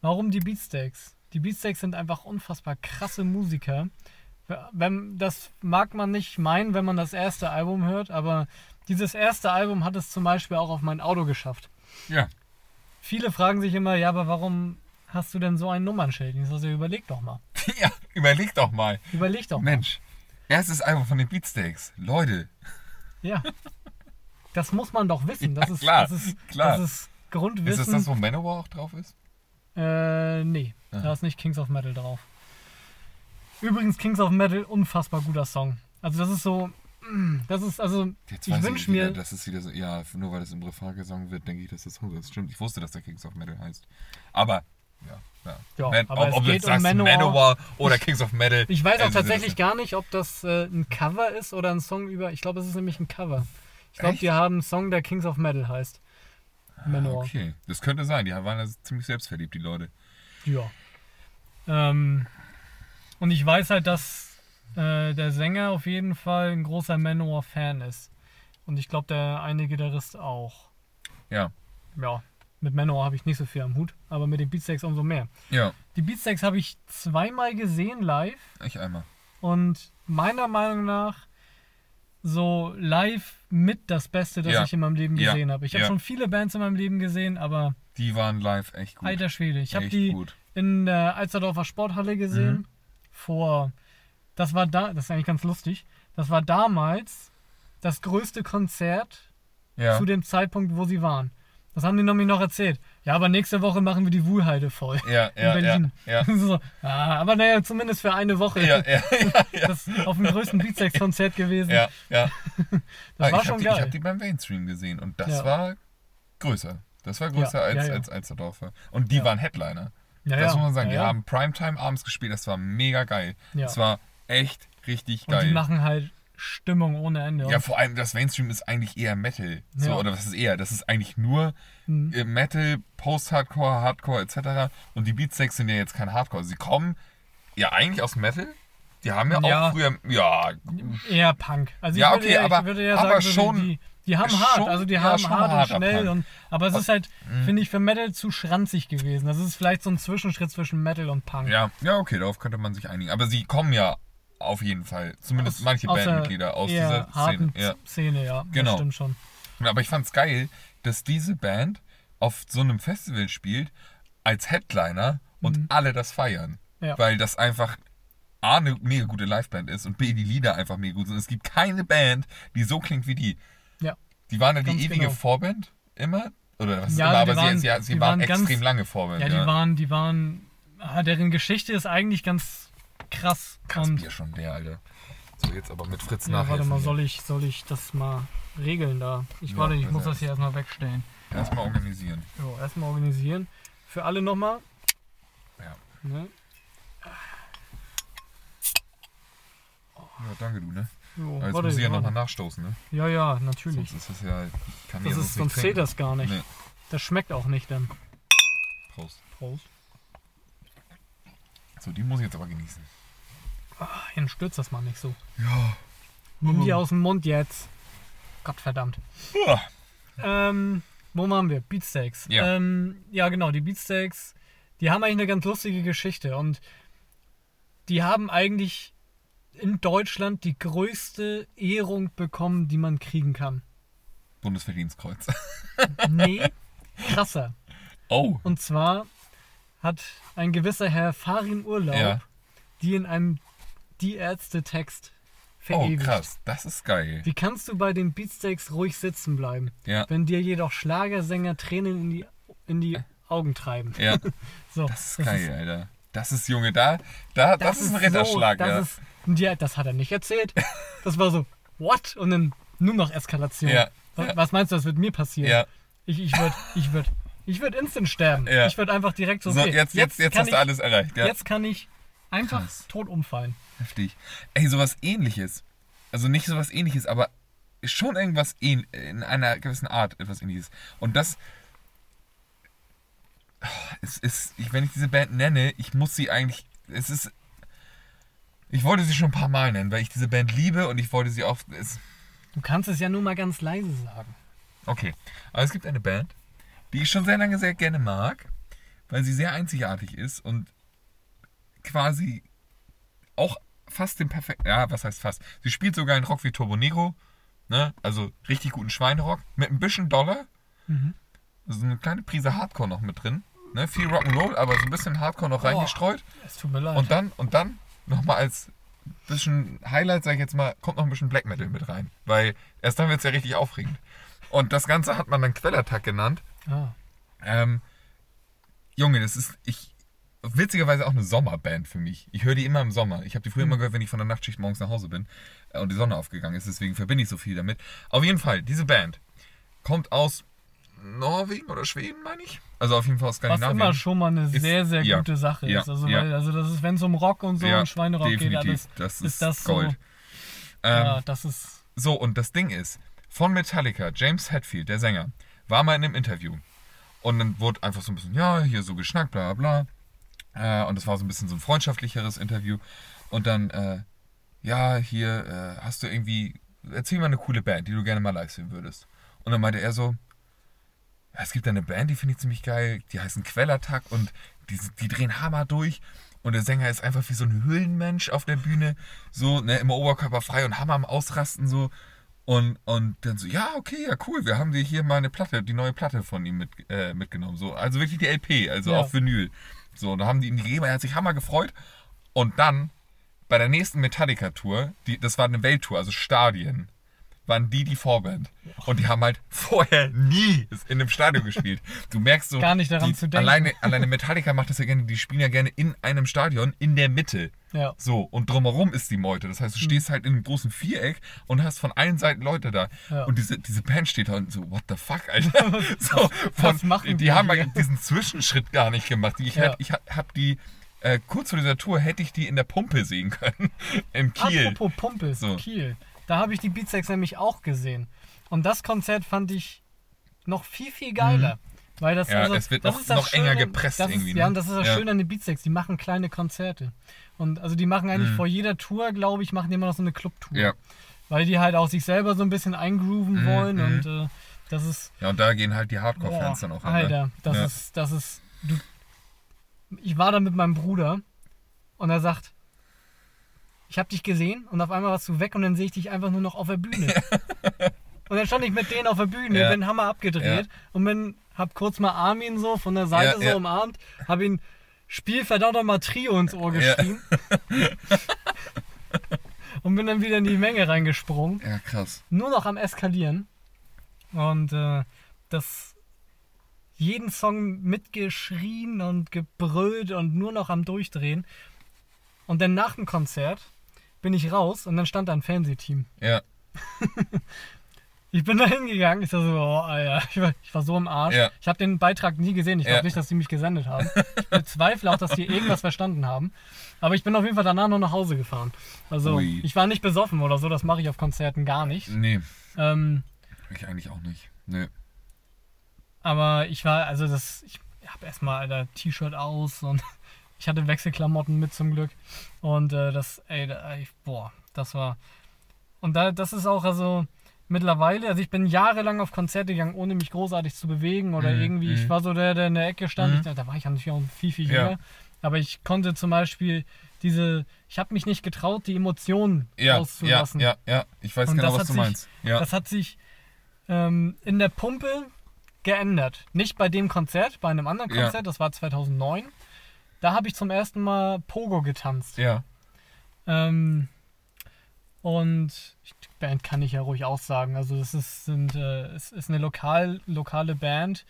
Warum die Beatsteaks? Die Beatsteaks sind einfach unfassbar krasse Musiker. Wenn, das mag man nicht meinen, wenn man das erste Album hört, aber dieses erste Album hat es zum Beispiel auch auf mein Auto geschafft.
Ja,
Viele fragen sich immer, ja, aber warum hast du denn so ein Nummernschild? Ich sage, überleg doch mal.
ja überleg doch mal.
Überleg doch mal.
Mensch, erstes Album von den Beatsteaks. Leute,
Ja. Das muss man doch wissen. Das
Ja,
ist,
klar,
das ist,
klar.
Das ist Grundwissen.
ist das das, wo Manowar auch drauf ist?
Äh, nee,
Ah.
da ist nicht Kings of Metal drauf. Übrigens, Kings of Metal, unfassbar guter Song. Also, das ist so. mm, Das ist, also,
Jetzt
ich wünsche mir.
Das ist wieder so, ja, nur weil das im Refrain gesungen wird, denke ich, dass das so ist. Stimmt, ich wusste, dass der Kings of Metal heißt. Aber, ja, ja.
Ja,
Man,
aber
ob
es
ob du
geht
jetzt
um
sagst
Manowar.
Manowar oder Kings of Metal.
Ich weiß auch
also,
tatsächlich gar nicht, ob das äh, ein Cover ist oder ein Song über. Ich glaube, es ist nämlich ein Cover. Ich glaube, die haben einen Song, der Kings of Metal heißt. Manowar.
Ah, Okay, das könnte sein. Die waren also ziemlich selbstverliebt, die Leute.
Ja. Ähm, und ich weiß halt, dass äh, der Sänger auf jeden Fall ein großer Manowar-Fan ist. Und ich glaube, der eine Gitarrist auch.
Ja,
Ja, mit Manowar habe ich nicht so viel am Hut, aber mit den Beatsteaks umso mehr.
ja,
Die Beatsteaks habe ich zweimal gesehen live
ich einmal.
und meiner Meinung nach so live mit das Beste, das
Ja.
ich in meinem Leben
Ja.
gesehen habe. Ich habe
Ja.
schon viele Bands in meinem Leben gesehen, aber
Die waren live echt gut.
alter Schwede, ich habe die
gut.
in der Alsterdorfer Sporthalle gesehen.
Mhm.
Vor, das war da, das ist eigentlich ganz lustig. Das war damals das größte Konzert
Ja.
zu dem Zeitpunkt, wo sie waren. Das haben die nämlich noch erzählt. Ja, aber nächste Woche machen wir die Wuhlheide voll.
Ja,
in
ja, ja,
Berlin.
ja.
so, ah, aber naja, zumindest für eine Woche.
Ja, ja, ja,
Das ist auf dem größten Beatsex-Konzert gewesen.
ja, ja.
Das
Ah,
war
ich
schon
die,
geil.
Ich habe die beim Mainstream gesehen und das
Ja.
war größer. Das war größer
Ja,
als,
ja, ja.
als Alsterdorfer. Und die
Ja.
waren Headliner.
Ja,
das muss man sagen.
Ja,
Die haben Primetime abends gespielt. Das war mega geil. Das war echt richtig
Und die
geil.
machen halt Stimmung ohne Ende.
Ja, vor allem das Mainstream ist eigentlich eher Metal. So. Oder was ist eher? Das ist eigentlich nur
Mhm.
äh, Metal, Post-Hardcore, Hardcore etc. Und die Beatsteaks sind ja jetzt kein Hardcore. Sie kommen ja eigentlich aus Metal. Die haben ja, auch früher. Ja,
eher Punk. Also
Ja,
ich würde
okay, aber-
würde ja
aber
sagen,
schon-
die, haben hart, also die
ja,
haben
schon
hart und schnell und aber es ist halt,
Mhm.
finde ich, für Metal zu schranzig gewesen. Das ist vielleicht so ein Zwischenschritt zwischen Metal und Punk.
ja, ja, okay, darauf könnte man sich einigen. Aber sie kommen ja auf jeden Fall. Zumindest manche
Aus der
Bandmitglieder aus dieser
harten
Szene. Ja.
Szene, ja.
Genau.
Das stimmt schon.
Aber ich fand's geil, dass diese Band auf so einem Festival spielt als Headliner und alle das feiern.
Mhm. Ja.
Weil das einfach A, eine mega gute Liveband ist und B, die Lieder einfach mega gut sind. Es gibt keine Band, die so klingt wie die.
Ja.
Die waren ja die ewige
genau.
Vorband immer. Oder was
Ja,
immer,
die
aber
waren-
sie, sie, sie waren,
waren ganz-
extrem lange Vorband.
Ja, die waren, die waren, ah, deren Geschichte ist eigentlich ganz krass.
Krass Bier schon der, Alter. So, jetzt aber mit Fritz
ja,
nachhelfen.
warte mal, soll ich, soll ich das mal regeln da? Ich
Ja,
warte, ich muss das hier erstmal wegstellen.
Erstmal organisieren.
So, erstmal organisieren. Für alle nochmal.
Ja.
Ne?
ja, danke du, ne?
Jo,
jetzt muss ich ja nochmal nachstoßen, ne?
Ja, ja, natürlich.
Sonst ist das ja. Ich kann
Das
ja
ist, sonst zählt das gar nicht.
Nee.
Das schmeckt auch nicht dann.
Prost.
Prost.
So, die muss ich jetzt aber genießen.
Ah, Dann stürzt das mal nicht so.
Ja.
Nimm die aus dem Mund jetzt. Gottverdammt.
Uah.
Ähm, wo waren wir? Beatsteaks.
Ja.
Ähm, ja, genau, die Beatsteaks, die haben eigentlich eine ganz lustige Geschichte und die haben eigentlich in Deutschland die größte Ehrung bekommen, die man kriegen kann.
Bundesverdienstkreuz.
Nee, krasser.
Oh.
Und zwar hat ein gewisser Herr Farin Urlaub
Ja.
die in einem Die Ärzte-Text
Oh,
verewigt.
krass. Das ist geil.
Wie kannst du bei den Beatsteaks ruhig sitzen bleiben,
Ja.
wenn dir jedoch Schlagersänger Tränen in die, in die Augen treiben?
Ja.
So,
Das ist geil, Alter. Das ist, Junge, da, da das, ist ein
so-
Ritterschlag,
das
ja.
Ist, ja, das hat er nicht erzählt. Das war so, what? Und dann nur noch Eskalation.
Ja,
Was,
ja.
was meinst du, das wird mir passieren? Ich, ich würde ich würd, ich würd instant sterben. Ich würde einfach direkt so,
So,
okay,
jetzt, jetzt, jetzt hast
ich,
du alles erreicht, ja.
Jetzt kann ich einfach
Krass.
tot umfallen.
Heftig. Ey, sowas ähnliches. Also nicht sowas ähnliches, aber schon irgendwas ähn in einer gewissen Art etwas ähnliches. Und das es ist, ich, wenn ich diese Band nenne, ich muss sie eigentlich, es ist, ich wollte sie schon ein paar Mal nennen, weil ich diese Band liebe und ich wollte sie auch, es,
Du kannst es ja nur mal ganz leise sagen.
okay. Aber es gibt eine Band, die ich schon sehr lange sehr gerne mag, weil sie sehr einzigartig ist und quasi auch fast den perfekten, ja, was heißt fast? Sie spielt sogar einen Rock wie Turbo Negro, ne? also richtig guten Schweinerock, mit ein bisschen Dollar,
Mhm.
so eine kleine Prise Hardcore noch mit drin, ne? viel Rock'n'Roll, aber so ein bisschen Hardcore noch
Boah.
reingestreut
Es tut mir leid.
und dann, und dann nochmal als bisschen Highlight, sag ich jetzt mal, kommt noch ein bisschen Black Metal mit rein, weil erst dann wird es ja richtig aufregend. Und das Ganze hat man dann Quellattack genannt,
ah,
ähm, Junge, das ist ich witzigerweise auch eine Sommerband für mich. Ich höre die immer im Sommer. Ich habe die früher immer gehört, wenn ich von der Nachtschicht morgens nach Hause bin äh, und die Sonne aufgegangen ist. Deswegen verbinde ich so viel damit. Auf jeden Fall, diese Band kommt aus Norwegen oder Schweden, meine ich. Also auf jeden Fall aus
was
Skandinavien.
immer schon mal eine
Ist-
sehr, sehr
ja,
gute Sache
ja,
ist. Also,
ja.
weil, also das ist, wenn es um Rock und so und Schweinerock geht, alles,
Das ist
ist das
Gold.
so.
Ähm,
ja, das ist.
So, und das Ding ist, von Metallica, James Hetfield, der Sänger, war mal in einem Interview. Und dann wurde einfach so ein bisschen, ja, hier so geschnackt, bla bla bla. Äh, und das war so ein bisschen so ein freundschaftlicheres Interview. Und dann, äh, ja, hier, äh, hast du irgendwie, erzähl mal eine coole Band, die du gerne mal live sehen würdest. Und dann meinte er so, es gibt eine Band, die finde ich ziemlich geil, die heißen Quellattack und die, die drehen Hammer durch. Und der Sänger ist einfach wie so ein Höhlenmensch auf der Bühne, so, ne, immer Oberkörper frei und Hammer am Ausrasten, so. Und, und dann so, ja, okay, ja, cool, wir haben dir hier mal eine Platte, die neue Platte von ihm mit, äh, mitgenommen. So, also wirklich die LP, also
Ja.
auf Vinyl. So, und da haben die ihm die gegeben, er hat sich Hammer gefreut. Und dann, bei der nächsten Metallica-Tour, das war eine Welttour, also Stadien, waren die die Vorband. Und die haben halt vorher nie in einem Stadion gespielt. Du merkst so,
Gar nicht daran
die,
zu denken.
Alleine, alleine Metallica macht das ja gerne, die spielen ja gerne in einem Stadion, in der Mitte.
Ja.
So, und drumherum ist die Meute. Das heißt,
Hm.
du stehst halt in einem großen Viereck und hast von allen Seiten Leute da.
Ja.
Und diese, diese Band steht da und so, what the fuck, Alter? so,
was machen
die
wir
haben halt diesen Zwischenschritt gar nicht gemacht. Ich,
Ja.
ich hab- hab die, äh, kurz vor dieser Tour hätte ich die in der Pumpe sehen können. In Kiel.
Apropos Pumpe,
So.
Kiel. Da habe ich die Beatsteaks nämlich auch gesehen. Und das Konzert fand ich noch viel, viel geiler. Weil das,
Mhm. Ja,
also,
es wird
das
noch-
ist das
noch enger
Schöne-
gepresst
das
irgendwie,
Ist,
ne?
Ja, und das ist das
Ja.
Schöne an den Beatsteaks. Die machen kleine Konzerte. Und also die machen eigentlich
Mhm.
vor jeder Tour, glaube ich, machen die immer noch so eine Clubtour.
Ja.
Weil die halt auch sich selber so ein bisschen eingrooven
Mhm,
wollen.
mhm.
Und äh, das ist.
Ja, und da gehen halt die Hardcore-Fans dann auch an.
Alter,
Ne?
das
ja.
ist, das ist. Du, ich war da mit meinem Bruder und er sagt, ich habe dich gesehen und auf einmal warst du weg und dann sehe ich dich einfach nur noch auf der Bühne. und dann stand ich mit denen auf der Bühne,
Ja.
bin Hammer abgedreht und bin, hab kurz mal Armin so von der Seite
Ja,
so
ja.
umarmt, hab ihn Spiel verdammt nochmal Trio ins Ohr
Ja.
geschrien. und bin dann wieder in die Menge reingesprungen
ja, krass.
nur noch am Eskalieren. Und äh, das jeden Song mitgeschrien und gebrüllt und nur noch am Durchdrehen. Und dann nach dem Konzert bin ich raus und dann stand da ein Fernsehteam.
Ja,
Ich bin da hingegangen, ich war so, oh, Alter, ich war, ich war so im Arsch.
Ja.
Ich habe den Beitrag nie gesehen. Ich glaube
Ja.
nicht, dass die mich gesendet haben. Ich bezweifle auch, dass die irgendwas verstanden haben. Aber ich bin auf jeden Fall danach noch nach Hause gefahren. Also
Ui.
ich war nicht besoffen oder so, das mache ich auf Konzerten gar nicht.
nee,
Ähm,
ich eigentlich auch nicht. Nee.
Aber ich war, also das, ich habe erstmal Alter T-Shirt aus und ich hatte Wechselklamotten mit zum Glück. Und äh, das, ey, da, ey, boah, das war. Und da, das ist auch also mittlerweile, also ich bin jahrelang auf Konzerte gegangen, ohne mich großartig zu bewegen oder
Mhm,
irgendwie, ich
mhm.
war so der, der in der Ecke stand.
Mhm.
Ich, da war ich natürlich auch viel, viel
Ja.
jünger. Aber ich konnte zum Beispiel diese, ich habe mich nicht getraut, die Emotionen
Ja, ja,
rauszulassen.
ja, ja. Ich weiß
Und
genau, was du
sich-
meinst. Ja.
Das hat sich ähm, in der Pumpe geändert. Nicht bei dem Konzert, bei einem anderen
Ja.
Konzert, das war 2009. Da habe ich zum ersten Mal Pogo getanzt.
ja.
Ähm, und die Band kann ich ja ruhig auch sagen. Also es ist, sind, äh, es ist eine lokal, lokale Band.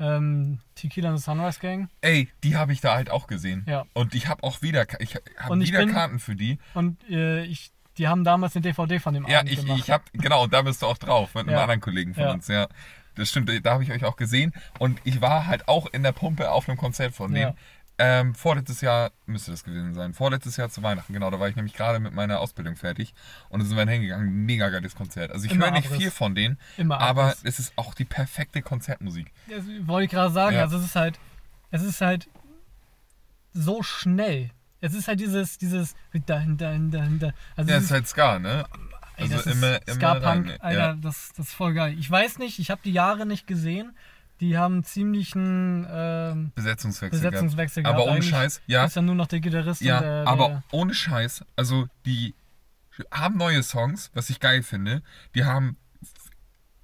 Ähm, Tequila and the Sunrise Gang.
Ey, die habe ich da halt auch gesehen.
Ja.
Und ich habe auch wieder, ich habe
Und
wieder
bin-
Karten für die.
Und äh, ich, die haben damals eine DVD von dem
Ja,
Abend
ich,
gemacht.
ich habe, genau, und da bist du auch drauf, mit einem
Ja.
anderen Kollegen von
Ja.
uns, ja. Das stimmt, da habe ich euch auch gesehen. Und ich war halt auch in der Pumpe auf einem Konzert von
Ja.
Ähm, vorletztes Jahr müsste das gewesen sein. Vorletztes Jahr zu Weihnachten, genau. Da war ich nämlich gerade mit meiner Ausbildung fertig. Und da sind wir dann hingegangen. Mega geiles Konzert. Also ich
Immer
höre nicht
Abriss.
viel von denen,
Immer
aber
Abriss.
es ist auch die perfekte Konzertmusik.
Das wollte ich gerade sagen.
Ja.
Also es ist halt, es ist halt so schnell. Es ist halt dieses, dieses hinter, hinter, hinter. Also
Ja,
es
ist halt Ska, ne?
ey,
Also
das ist
immer, immer
Ska-Punk, Alter,
ja.
das, das ist voll geil. Ich weiß nicht, ich habe die Jahre nicht gesehen. Die haben ziemlichen ähm,
Besetzungswechsel.
Besetzungswechsel
gehabt. Aber ohne
Eigentlich
Scheiß, ja.
Ist ja nur noch der Gitarrist
Ja,
und der,
aber
der
ohne Scheiß, also die haben neue Songs, was ich geil finde. Die haben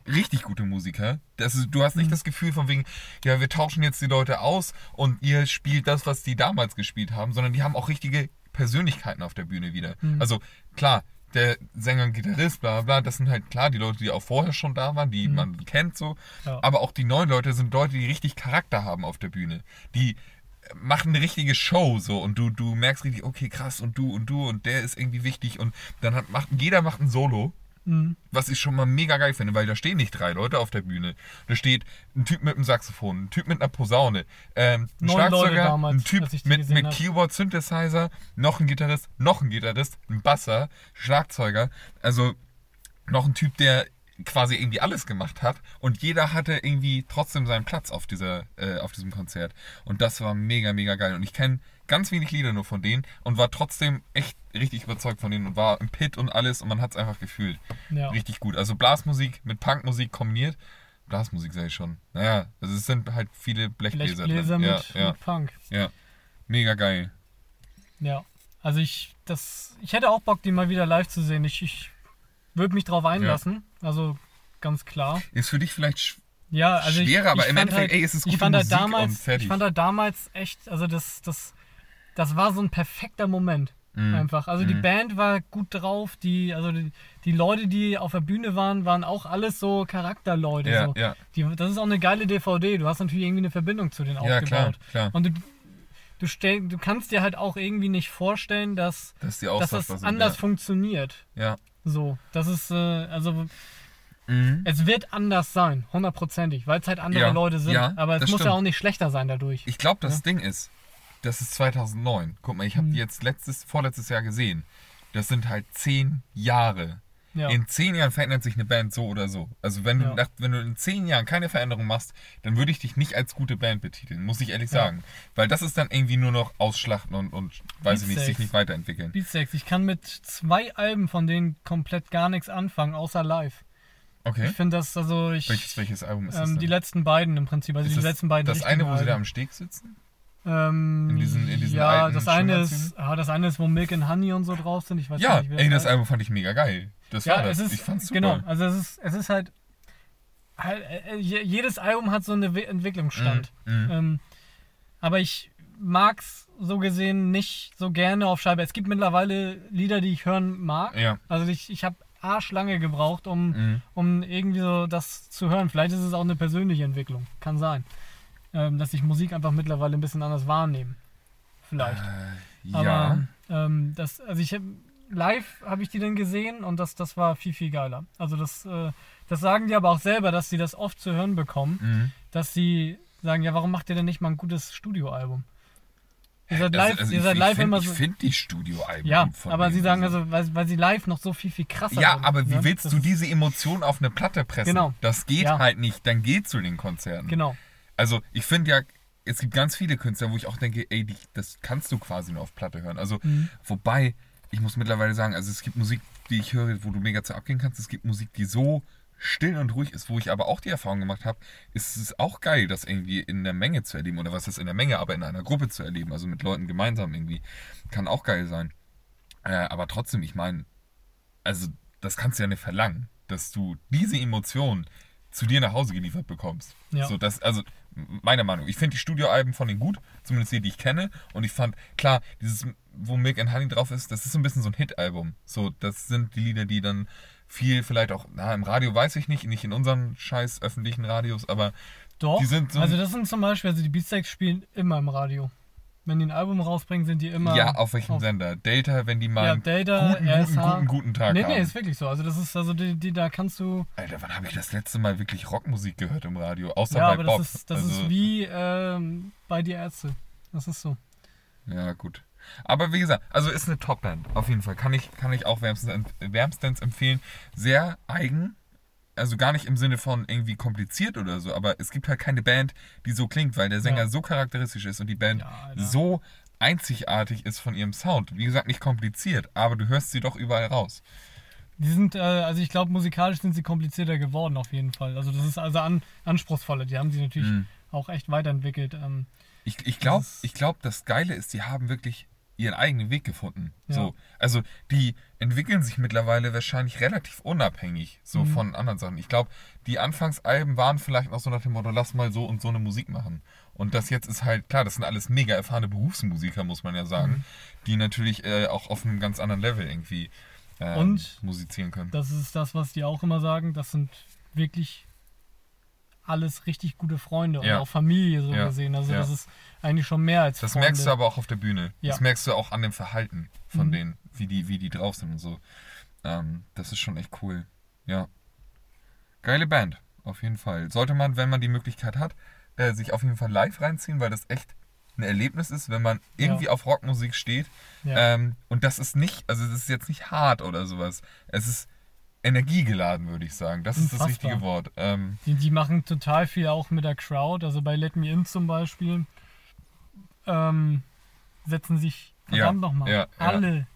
richtig gute Musiker. Das ist, du hast nicht
Mhm.
das Gefühl von wegen, ja, wir tauschen jetzt die Leute aus und ihr spielt das, was die damals gespielt haben, sondern die haben auch richtige Persönlichkeiten auf der Bühne wieder.
Mhm.
Also klar, der Sänger und Gitarrist, bla bla, bla, das sind halt klar die Leute, die auch vorher schon da waren, die
Mhm.
man kennt so.
Ja.
Aber auch die neuen Leute sind Leute, die richtig Charakter haben auf der Bühne. Die machen eine richtige Show so und du, du merkst richtig, okay, krass und du und du und der ist irgendwie wichtig und dann hat, macht, jeder macht ein Solo,
Mhm.
was ich schon mal mega geil finde, weil da stehen nicht drei Leute auf der Bühne. Da steht ein Typ mit einem Saxophon, ein Typ mit einer Posaune, ähm, ein
Neun
Schlagzeuger,
damals,
ein Typ mit, mit. Keyboard, Synthesizer, noch ein Gitarrist, noch ein Gitarrist, ein Basser, Schlagzeuger, also noch ein Typ, der quasi irgendwie alles gemacht hat und jeder hatte irgendwie trotzdem seinen Platz auf dieser äh, auf diesem Konzert und das war mega mega geil und ich kenne ganz wenig Lieder nur von denen und war trotzdem echt richtig überzeugt von denen und war im Pit und alles und man hat es einfach gefühlt
ja.
richtig gut also Blasmusik mit Punkmusik kombiniert Blasmusik ich schon naja also es sind halt viele Blechbläser,
Blechbläser
drin
mit,
ja ja
mit Punk.
ja mega geil
Ja. Also ich, das, ich hätte auch Bock, die mal wieder live zu sehen. Ich, ich würde mich drauf einlassen. Also ganz klar.
ist für dich vielleicht
Ja, also ich,
Schwerer, aber
ich
im
fand
Endeffekt,
halt,
ey, es ist
ich
gute
fand halt
Musik und
damals,
fertig.
Ich fand halt damals echt, also das, das, das war so ein perfekter Moment.
Mhm.
Einfach. Also die
Mhm.
Band war gut drauf, die, also die, die Leute, die auf der Bühne waren, waren auch alles so Charakterleute.
ja
so.
ja
Die, das ist auch eine geile DVD. Du hast natürlich irgendwie eine Verbindung zu denen
ja klar
aufgebaut.
klar
Und du, du, stell, du kannst dir halt auch irgendwie nicht vorstellen, dass,
dass
dass das
sind,
anders
ja.
funktioniert.
Ja.
So, das ist, äh, also
Mhm.
es wird anders sein, hundertprozentig, weil es halt andere
Ja,
Leute sind.
ja,
aber es muss ja
stimmt.
auch nicht schlechter sein dadurch.
Ich glaube, das
Ja.
Ding ist, das ist 2009. Guck mal, ich habe
Hm.
die jetzt letztes, vorletztes Jahr gesehen. Das sind halt zehn Jahre.
Ja.
In zehn Jahren verändert sich eine Band so oder so. Also wenn du,
Ja.
nach, wenn du in zehn Jahren keine Veränderung machst, dann würde ich dich nicht als gute Band betiteln, muss ich ehrlich
Ja.
sagen. Weil das ist dann irgendwie nur noch ausschlachten und, und weiß ich nicht, sich nicht weiterentwickeln.
Beatsteaks, ich kann mit zwei Alben von denen komplett gar nichts anfangen, außer live.
Okay.
Ich finde das, also ich.
Welches, welches Album ist das?
ähm, die
denn?
letzten beiden im Prinzip, also
Ist
die
das
letzten beiden
das eine, wo sie da
Alben.
am Steg sitzen?
Ähm,
In diesen- in diesen
ja,
alten
das eine ist, ah, das eine ist, wo Milk and Honey und so drauf sind. Ich weiß
Ja,
nicht,
ey, das
heißt.
Album fand ich mega geil. Das
Ja,
war das.
es ist,
ich fand's super.
genau, also es ist, es ist halt, halt äh, je- jedes Album hat so einen Entwicklungsstand.
Mhm, mhm.
Ähm, aber ich mag's so gesehen nicht so gerne auf Scheibe. Es gibt mittlerweile Lieder, die ich hören mag.
Ja.
Also ich, ich habe arschlange gebraucht, um,
Mhm.
um irgendwie so das zu hören. Vielleicht ist es auch eine persönliche Entwicklung. Kann sein. Ähm, dass ich Musik einfach mittlerweile ein bisschen anders wahrnehme. Vielleicht.
Äh, ja.
Aber ähm, das, also ich live habe ich die dann gesehen und das, das war viel, viel geiler. Also das, äh, das sagen die aber auch selber, dass sie das oft zu hören bekommen,
Mhm.
dass sie sagen, ja, warum macht ihr denn nicht mal ein gutes Studioalbum? Ihr seid
Also-
live,
also
ihr
ich-
seid
ich
live
find-
immer
Ich
so.
finde die Studioalben
Ja, aber sie sagen also, weil, weil sie live noch so viel, viel krasser
Ja,
sind.
aber wie
ne?
willst
Das
du diese Emotion auf eine Platte pressen?
Genau.
Das geht
Ja.
halt nicht. Dann geh zu den Konzerten.
Genau.
Also ich finde ja, es gibt ganz viele Künstler, wo ich auch denke, ey, die, das kannst du quasi nur auf Platte hören. Also
Mhm.
wobei, ich muss mittlerweile sagen, also es gibt Musik, die ich höre, wo du mega zu abgehen kannst. Es gibt Musik, die so still und ruhig ist, wo ich aber auch die Erfahrung gemacht habe, ist es auch geil, das irgendwie in der Menge zu erleben. Oder was ist in der Menge, aber in einer Gruppe zu erleben. Also mit Leuten gemeinsam irgendwie. Kann auch geil sein. Äh, aber trotzdem, ich meine, also das kannst du ja nicht verlangen, dass du diese Emotion zu dir nach Hause geliefert bekommst.
Ja.
So, das, also meiner Meinung. Ich finde die Studioalben von denen gut, zumindest die, die ich kenne. Und ich fand, klar, dieses, wo Milk and Honey drauf ist, das ist so ein bisschen so ein Hit-Album. So, das sind die Lieder, die dann viel vielleicht auch, na, im Radio weiß ich nicht, nicht in unseren scheiß öffentlichen Radios, aber
Doch.
Die sind so-
also das sind zum Beispiel, also die Beatsteaks spielen immer im Radio. Wenn die ein Album rausbringen, sind die immer.
ja, auf welchem
auf-
Sender? Delta, wenn die mal
Ja,
einen
Delta,
guten, guten,
RSH.
guten, guten Tag
Nee,
haben.
nee, ist wirklich so. Also das ist, also die, die da kannst du.
Alter, wann habe ich das letzte Mal wirklich Rockmusik gehört im Radio? Außer
Ja,
bei
aber
Bob.
das ist, das
also,
ist wie ähm, bei die Ärzte. Das ist so.
Ja, gut. Aber wie gesagt, also ist eine Top-Band. Auf jeden Fall. Kann ich, kann ich auch wärmstens, wärmstens empfehlen. Sehr eigen. Also gar nicht im Sinne von irgendwie kompliziert oder so, aber es gibt halt keine Band, die so klingt, weil der Sänger
Ja.
so charakteristisch ist und die Band
Ja,
so einzigartig ist von ihrem Sound. Wie gesagt, nicht kompliziert, aber du hörst sie doch überall raus.
Die sind, äh, also ich glaube, musikalisch sind sie komplizierter geworden auf jeden Fall. Also das ist also an, anspruchsvoller. Die haben sie natürlich
Mhm.
auch echt weiterentwickelt. Ähm,
Ich, ich glaube,
Das
glaub, das Geile ist, die haben wirklich ihren eigenen Weg gefunden.
Ja.
So, also die entwickeln sich mittlerweile wahrscheinlich relativ unabhängig so
Mhm.
von anderen Sachen. Ich glaube, die Anfangsalben waren vielleicht noch so nach dem Motto, lass mal so und so eine Musik machen. Und das jetzt ist halt, klar, das sind alles mega erfahrene Berufsmusiker, muss man ja sagen,
Mhm.
die natürlich äh, auch auf einem ganz anderen Level irgendwie ähm,
Und
musizieren können.
das ist das, was die auch immer sagen. Das sind wirklich alles richtig gute Freunde und
Ja.
auch Familie so
Ja.
gesehen. Also
Ja.
das ist eigentlich schon mehr als
Das
Freunde.
merkst du aber auch auf der Bühne. Das merkst du auch an dem Verhalten von
Mhm.
denen, wie die, wie die drauf sind und so. Ähm, das ist schon echt cool. Ja. Geile Band, auf jeden Fall. Sollte man, wenn man die Möglichkeit hat, äh, sich auf jeden Fall live reinziehen, weil das echt ein Erlebnis ist, wenn man irgendwie auf Rockmusik steht. Ähm, und das ist nicht, also das ist jetzt nicht hart oder sowas. Es ist energiegeladen, würde ich sagen. Das ist das
Unfassbar.
richtige Wort. Ähm,
Die, die machen total viel auch mit der Crowd. Also bei Let Me In zum Beispiel ähm, setzen sich
Ja,
verdammt nochmal
ja, ja.
alle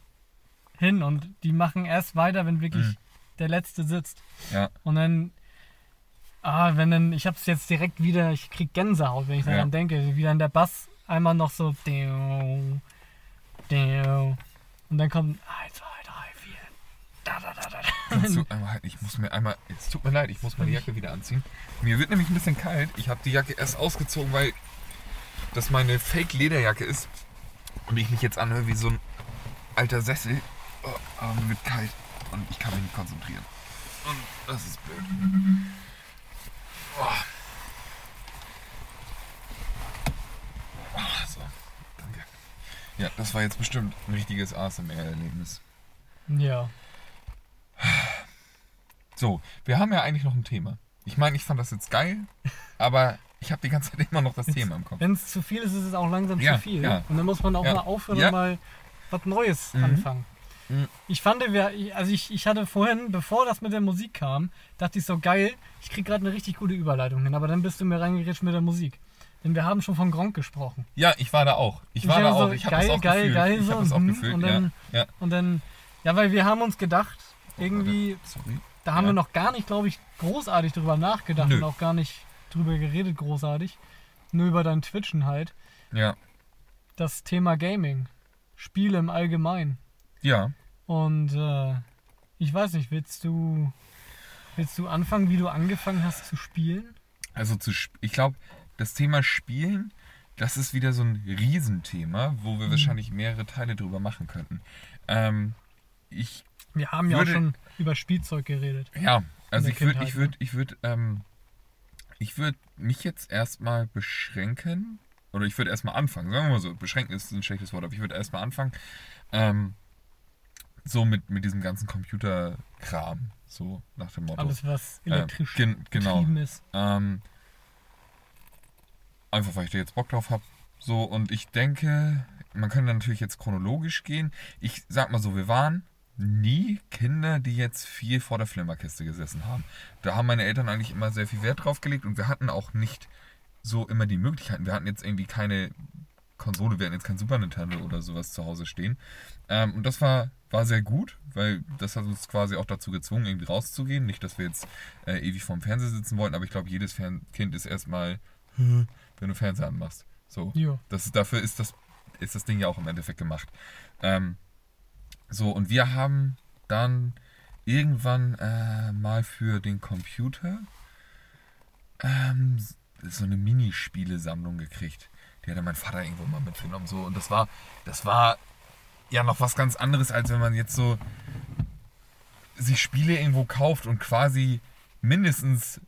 hin und die machen erst weiter, wenn wirklich
Mhm.
der Letzte sitzt.
ja,
Und dann, ah, wenn dann, ich hab's jetzt direkt wieder, ich krieg Gänsehaut, wenn ich
Ja.
daran denke, wie dann der Bass einmal noch so und dann kommt 1, 2, 3, 4. Da, da, da,
du einmal ich muss mir einmal, es tut mir leid, ich muss meine Jacke wieder anziehen. Mir wird nämlich ein bisschen kalt. Ich habe die Jacke erst ausgezogen, weil das meine Fake-Lederjacke ist und ich mich jetzt anhöre wie so ein alter Sessel. Oh, aber mir wird kalt und ich kann mich nicht konzentrieren. Und das ist blöd. Oh. Oh, so, danke. Ja, das war jetzt bestimmt ein richtiges ASMR-Erlebnis.
Ja.
So, wir haben ja eigentlich noch ein Thema. Ich meine, ich fand das jetzt geil, aber ich habe die ganze Zeit immer noch das Thema im Kopf.
Wenn es zu viel ist, ist es auch langsam
Ja,
zu viel.
ja.
Und dann muss man auch
Ja.
mal aufhören und mal was Neues
Mhm.
anfangen.
Mhm.
Ich fand, also ich, ich hatte vorhin, bevor das mit der Musik kam, dachte ich so geil, ich krieg gerade eine richtig gute Überleitung hin, aber dann bist du mir reingerätscht mit der Musik. Denn wir haben schon von Gronk gesprochen.
Ja, ich war da auch. Ich
Ich
war da
so,
auch. Ich habe
geil,
es auch
geil,
gefühlt.
geil,
ich
so
habe es auch
und,
gefühlt.
und dann-
ja.
Und dann, ja, weil wir haben uns gedacht, irgendwie,
Sorry.
Da haben
Ja.
wir noch gar nicht, glaube ich, großartig drüber nachgedacht
Nö.
und auch gar nicht drüber geredet, großartig. Nur über dein Twitchen halt.
Ja.
Das Thema Gaming. Spiele im Allgemeinen.
Ja.
Und äh, ich weiß nicht, willst du, willst du anfangen, wie du angefangen hast zu spielen?
Also zu, ich glaube, das Thema Spielen, das ist wieder so ein Riesenthema, wo wir
Mhm.
wahrscheinlich mehrere Teile drüber machen könnten. Ähm, ich,
Wir haben ja auch schon über Spielzeug geredet.
ja, also ich würde, ich würde, ich würde, ähm, ich würde mich jetzt erstmal beschränken, oder ich würde erstmal anfangen, sagen wir mal so, beschränken ist ein schlechtes Wort, aber ich würde erstmal anfangen, ähm, so mit, mit diesem ganzen Computerkram, so nach dem Motto.
Alles, was
Äh,
elektrisch
gen, genau.
ist.
Ähm, einfach weil ich da jetzt Bock drauf habe. So, und ich denke, man könnte natürlich jetzt chronologisch gehen. Ich sag mal so, wir waren nie Kinder, die jetzt viel vor der Flimmerkiste gesessen haben. Da haben meine Eltern eigentlich immer sehr viel Wert drauf gelegt und wir hatten auch nicht so immer die Möglichkeiten. Wir hatten jetzt irgendwie keine Konsole, wir hatten jetzt kein Super Nintendo oder sowas zu Hause stehen. Ähm, und das war, war sehr gut, weil das hat uns quasi auch dazu gezwungen, irgendwie rauszugehen. Nicht, dass wir jetzt äh, ewig vorm Fernseher sitzen wollten, aber ich glaube, jedes Fern Kind ist erstmal, wenn du Fernseher anmachst. So.
Jo.
Das dafür ist das, ist das Ding ja auch im Endeffekt gemacht. Ähm, so, und wir haben dann irgendwann äh, mal für den Computer ähm, so eine Minispielesammlung gekriegt. Die hatte mein Vater irgendwo mal mitgenommen. So, und das war, das war ja noch was ganz anderes, als wenn man jetzt so sich Spiele irgendwo kauft und quasi mindestens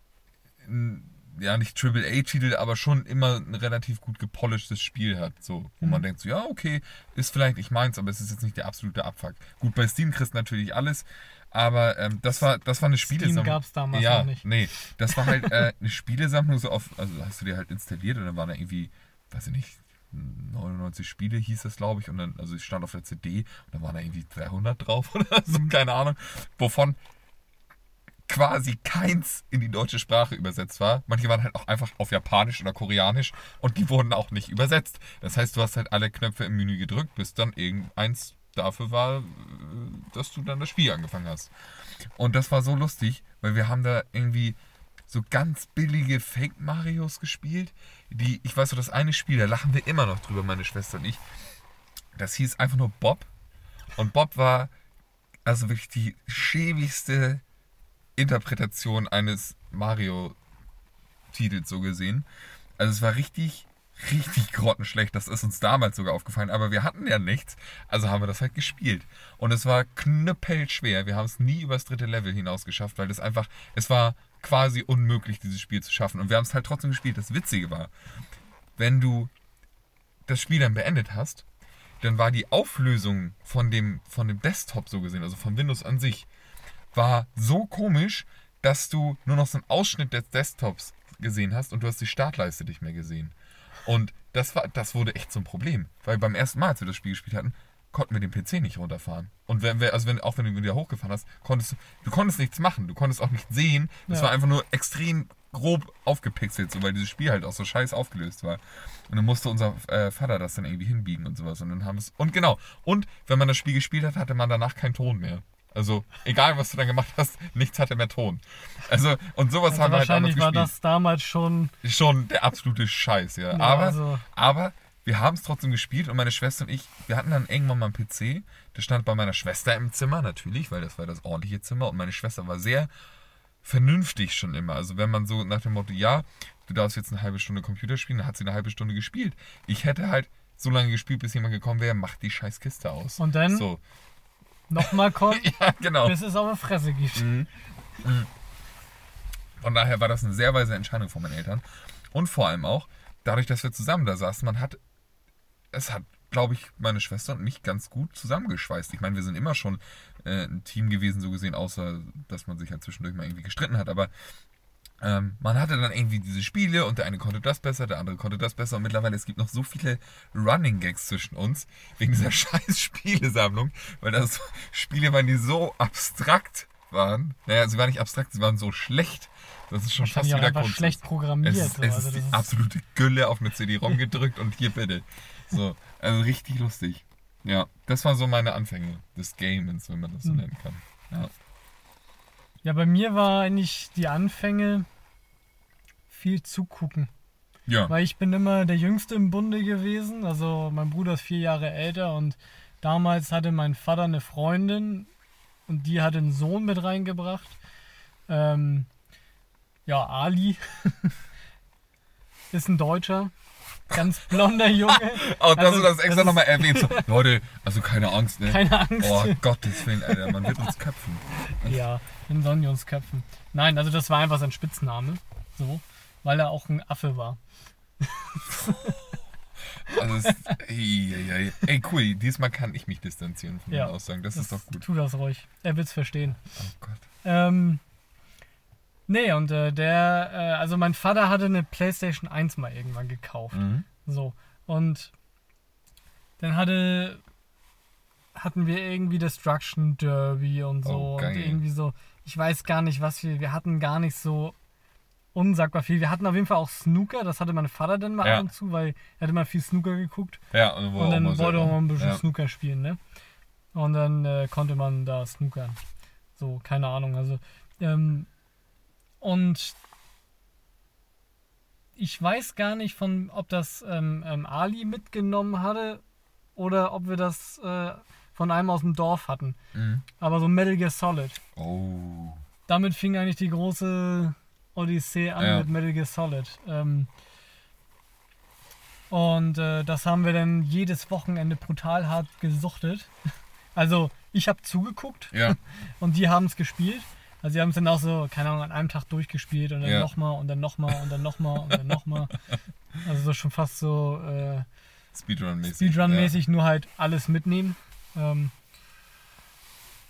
ein, ja nicht Triple A Titel, aber schon immer ein relativ gut gepolischtes Spiel hat, so wo man
Mhm.
denkt so ja okay ist vielleicht nicht meins, aber es ist jetzt nicht der absolute Abfuck. Gut bei Steam kriegst du natürlich alles, aber ähm, das war das war eine Spielesammlung.
gab es damals
ja,
noch nicht.
nee, das war halt äh, eine Spielesammlung so auf, also hast du dir halt installiert und dann waren da irgendwie, weiß ich nicht. 99 Spiele hieß das, glaube ich, und dann, also ich stand auf der CD und da waren da irgendwie 300 drauf oder so, keine Ahnung, wovon quasi keins in die deutsche Sprache übersetzt war. Manche waren halt auch einfach auf Japanisch oder Koreanisch und die wurden auch nicht übersetzt. Das heißt, du hast halt alle Knöpfe im Menü gedrückt, bis dann irgendeins dafür war, äh, dass du dann das Spiel angefangen hast. Und das war so lustig, weil wir haben da irgendwie so ganz billige Fake-Marios gespielt. Die, ich weiß so, das eine Spiel, da lachen wir immer noch drüber, meine Schwester und ich. Das hieß einfach nur Bob. Und Bob war also wirklich die schäbigste Interpretation eines Mario-Titels so gesehen. Also es war richtig, richtig grottenschlecht. Das ist uns damals sogar aufgefallen. Aber wir hatten ja nichts. Also haben wir das halt gespielt. Und es war knüppelschwer. Wir haben es nie übers dritte Level hinaus geschafft, weil das einfach, es war quasi unmöglich, dieses Spiel zu schaffen. Und wir haben es halt trotzdem gespielt. Das Witzige war, wenn du das Spiel dann beendet hast, dann war die Auflösung von dem, von dem Desktop so gesehen, also von Windows an sich, war so komisch, dass du nur noch so einen Ausschnitt des Desktops gesehen hast und du hast die Startleiste nicht mehr gesehen. Und das, war, das wurde echt zum Problem. Weil beim ersten Mal, als wir das Spiel gespielt hatten, konnten wir den PC nicht runterfahren. Und wenn wir, also wenn, auch wenn du wieder hochgefahren hast, konntest du, du konntest nichts machen, du konntest auch nichts sehen. Es
Ja.
war einfach nur extrem grob aufgepixelt, so, weil dieses Spiel halt auch so scheiß aufgelöst war. Und dann musste unser äh, Vater das dann irgendwie hinbiegen und sowas. Und dann haben es. Und genau. Und wenn man das Spiel gespielt hat, hatte man danach keinen Ton mehr. Also, egal was du dann gemacht hast, nichts hatte mehr Ton. Also, und sowas
Also
haben wir halt damals
wahrscheinlich war das damals schon.
Schon der absolute Scheiß, ja.
Ja,
aber,
also-
aber wir haben es trotzdem gespielt und meine Schwester und ich, wir hatten dann irgendwann mal einen PC. Der stand bei meiner Schwester im Zimmer, natürlich, weil das war das ordentliche Zimmer. Und meine Schwester war sehr vernünftig schon immer. Also wenn man so nach dem Motto, ja, du darfst jetzt eine halbe Stunde Computer spielen, dann hat sie eine halbe Stunde gespielt. Ich hätte halt so lange gespielt, bis jemand gekommen wäre, macht die scheiß Kiste aus.
Und dann
So,
nochmal kommen,
ja, genau.
bis es auf die Fresse gibt.
Mhm. Mhm. Von daher war das eine sehr weise Entscheidung von meinen Eltern. Und vor allem auch, dadurch, dass wir zusammen da saßen, man hat, es hat, glaube ich, meine Schwester und mich ganz gut zusammengeschweißt. Ich meine, wir sind immer schon äh, ein Team gewesen, so gesehen, außer dass man sich halt zwischendurch mal irgendwie gestritten hat. Aber ähm, man hatte dann irgendwie diese Spiele und der eine konnte das besser, der andere konnte das besser. Und mittlerweile, es gibt noch so viele Running Gags zwischen uns, wegen dieser scheiß Spielesammlung, weil das Spiele waren, die so abstrakt waren. Naja, sie waren nicht abstrakt, sie waren so schlecht. Das ist schon fast wieder Kunst.
schlecht programmiert.
Es ist,
so.
es
also
ist die
ist,
absolute Gülle auf eine CD-ROM gedrückt und hier bitte. So, also richtig lustig. Ja, das waren so meine Anfänge des Gamens, wenn man das so
Hm.
nennen kann. Ja.
Ja, bei mir war eigentlich die Anfänge viel zugucken.
Ja.
Weil ich bin immer der Jüngste im Bunde gewesen. Also mein Bruder ist vier Jahre älter und damals hatte mein Vater eine Freundin und die hat einen Sohn mit reingebracht. Ähm, ja, Ali ist ein Deutscher. Ganz blonder Junge.
Auch dass
Also,
du das extra nochmal erwähnt. So, Leute, also keine Angst, ne?
Keine Angst.
Oh Gottes Willen, Alter, man wird uns köpfen.
Ja, in Sonjons Köpfen. Nein, also das war einfach sein Spitzname. So. Weil er auch ein Affe war.
Also es, ey, ey, ey. ey, cool, diesmal kann ich mich distanzieren von
Ja,
den Aussagen. Das, ist doch gut.
Tu das ruhig. Er wird's verstehen.
Oh Gott.
Ähm, nee, und äh, der, äh, also mein Vater hatte eine PlayStation 1 mal irgendwann gekauft.
Mhm.
So. Und dann hatte, hatten wir irgendwie Destruction Derby und so.
Oh,
und irgendwie so, ich weiß gar nicht, was wir, wir hatten gar nicht so unsagbar viel. Wir hatten auf jeden Fall auch Snooker, das hatte mein Vater dann mal
Ja.
ab und zu, weil er hatte mal viel Snooker geguckt.
Ja, und,
Und dann wollte man ein bisschen
ja.
Snooker spielen, ne? Und dann äh, konnte man da snookern. So, keine Ahnung. Also, ähm, und ich weiß gar nicht, von, ob das ähm, ähm, Ali mitgenommen hatte oder ob wir das äh, von einem aus dem Dorf hatten.
Mhm.
Aber so Metal Gear Solid.
Oh.
Damit fing eigentlich die große Odyssee an
Ja.
mit Metal Gear Solid. Ähm, und äh, das haben wir dann jedes Wochenende brutal hart gesuchtet. Also ich habe zugeguckt
Ja,
und die haben es gespielt. Also sie haben es dann auch so, keine Ahnung, an einem Tag durchgespielt und dann
Ja.
nochmal und dann nochmal und dann nochmal und dann nochmal. Also so schon fast so äh,
Speedrun-mäßig.
Speedrun-mäßig, nur halt alles mitnehmen. Ähm,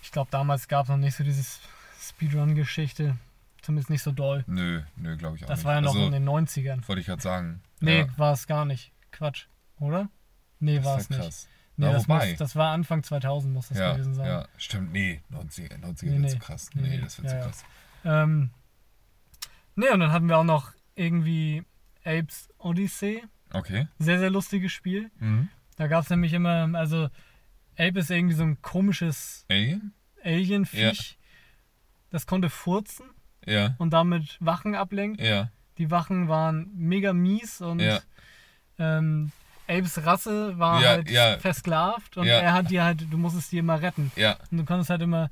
ich glaube, damals gab es noch nicht so diese Speedrun-Geschichte. Zumindest nicht so doll.
Ja. Nö, nö, glaube ich auch
Das
nicht.
war ja noch
also,
in den 90ern.
Wollte ich gerade sagen.
Nee,
ja,
war es gar nicht. Quatsch, oder? Nee,
das
war es
ja
nicht.
krass.
Nee,
Na,
das, muss, das war Anfang 2000, muss das
ja,
gewesen sein.
ja, stimmt. Nee, 90er, 90er
Nee,
wird
nee.
zu krass.
Nee,
Nee, das wird
Ja,
zu
ja.
krass.
Ähm, nee, und dann hatten wir auch noch irgendwie Apes Odyssey.
Okay.
Sehr, sehr lustiges Spiel.
Mhm.
Da gab es nämlich immer, also Ape ist irgendwie so ein komisches
Alien?
Alienviech. Das konnte furzen
Ja,
und damit Wachen ablenken.
ja,
Die Wachen waren mega mies und
Ja.
ähm, Apes Rasse war
Ja,
halt
ja.
versklavt und
Ja.
er hat die halt, du musstest die immer retten.
ja,
Und du konntest halt immer,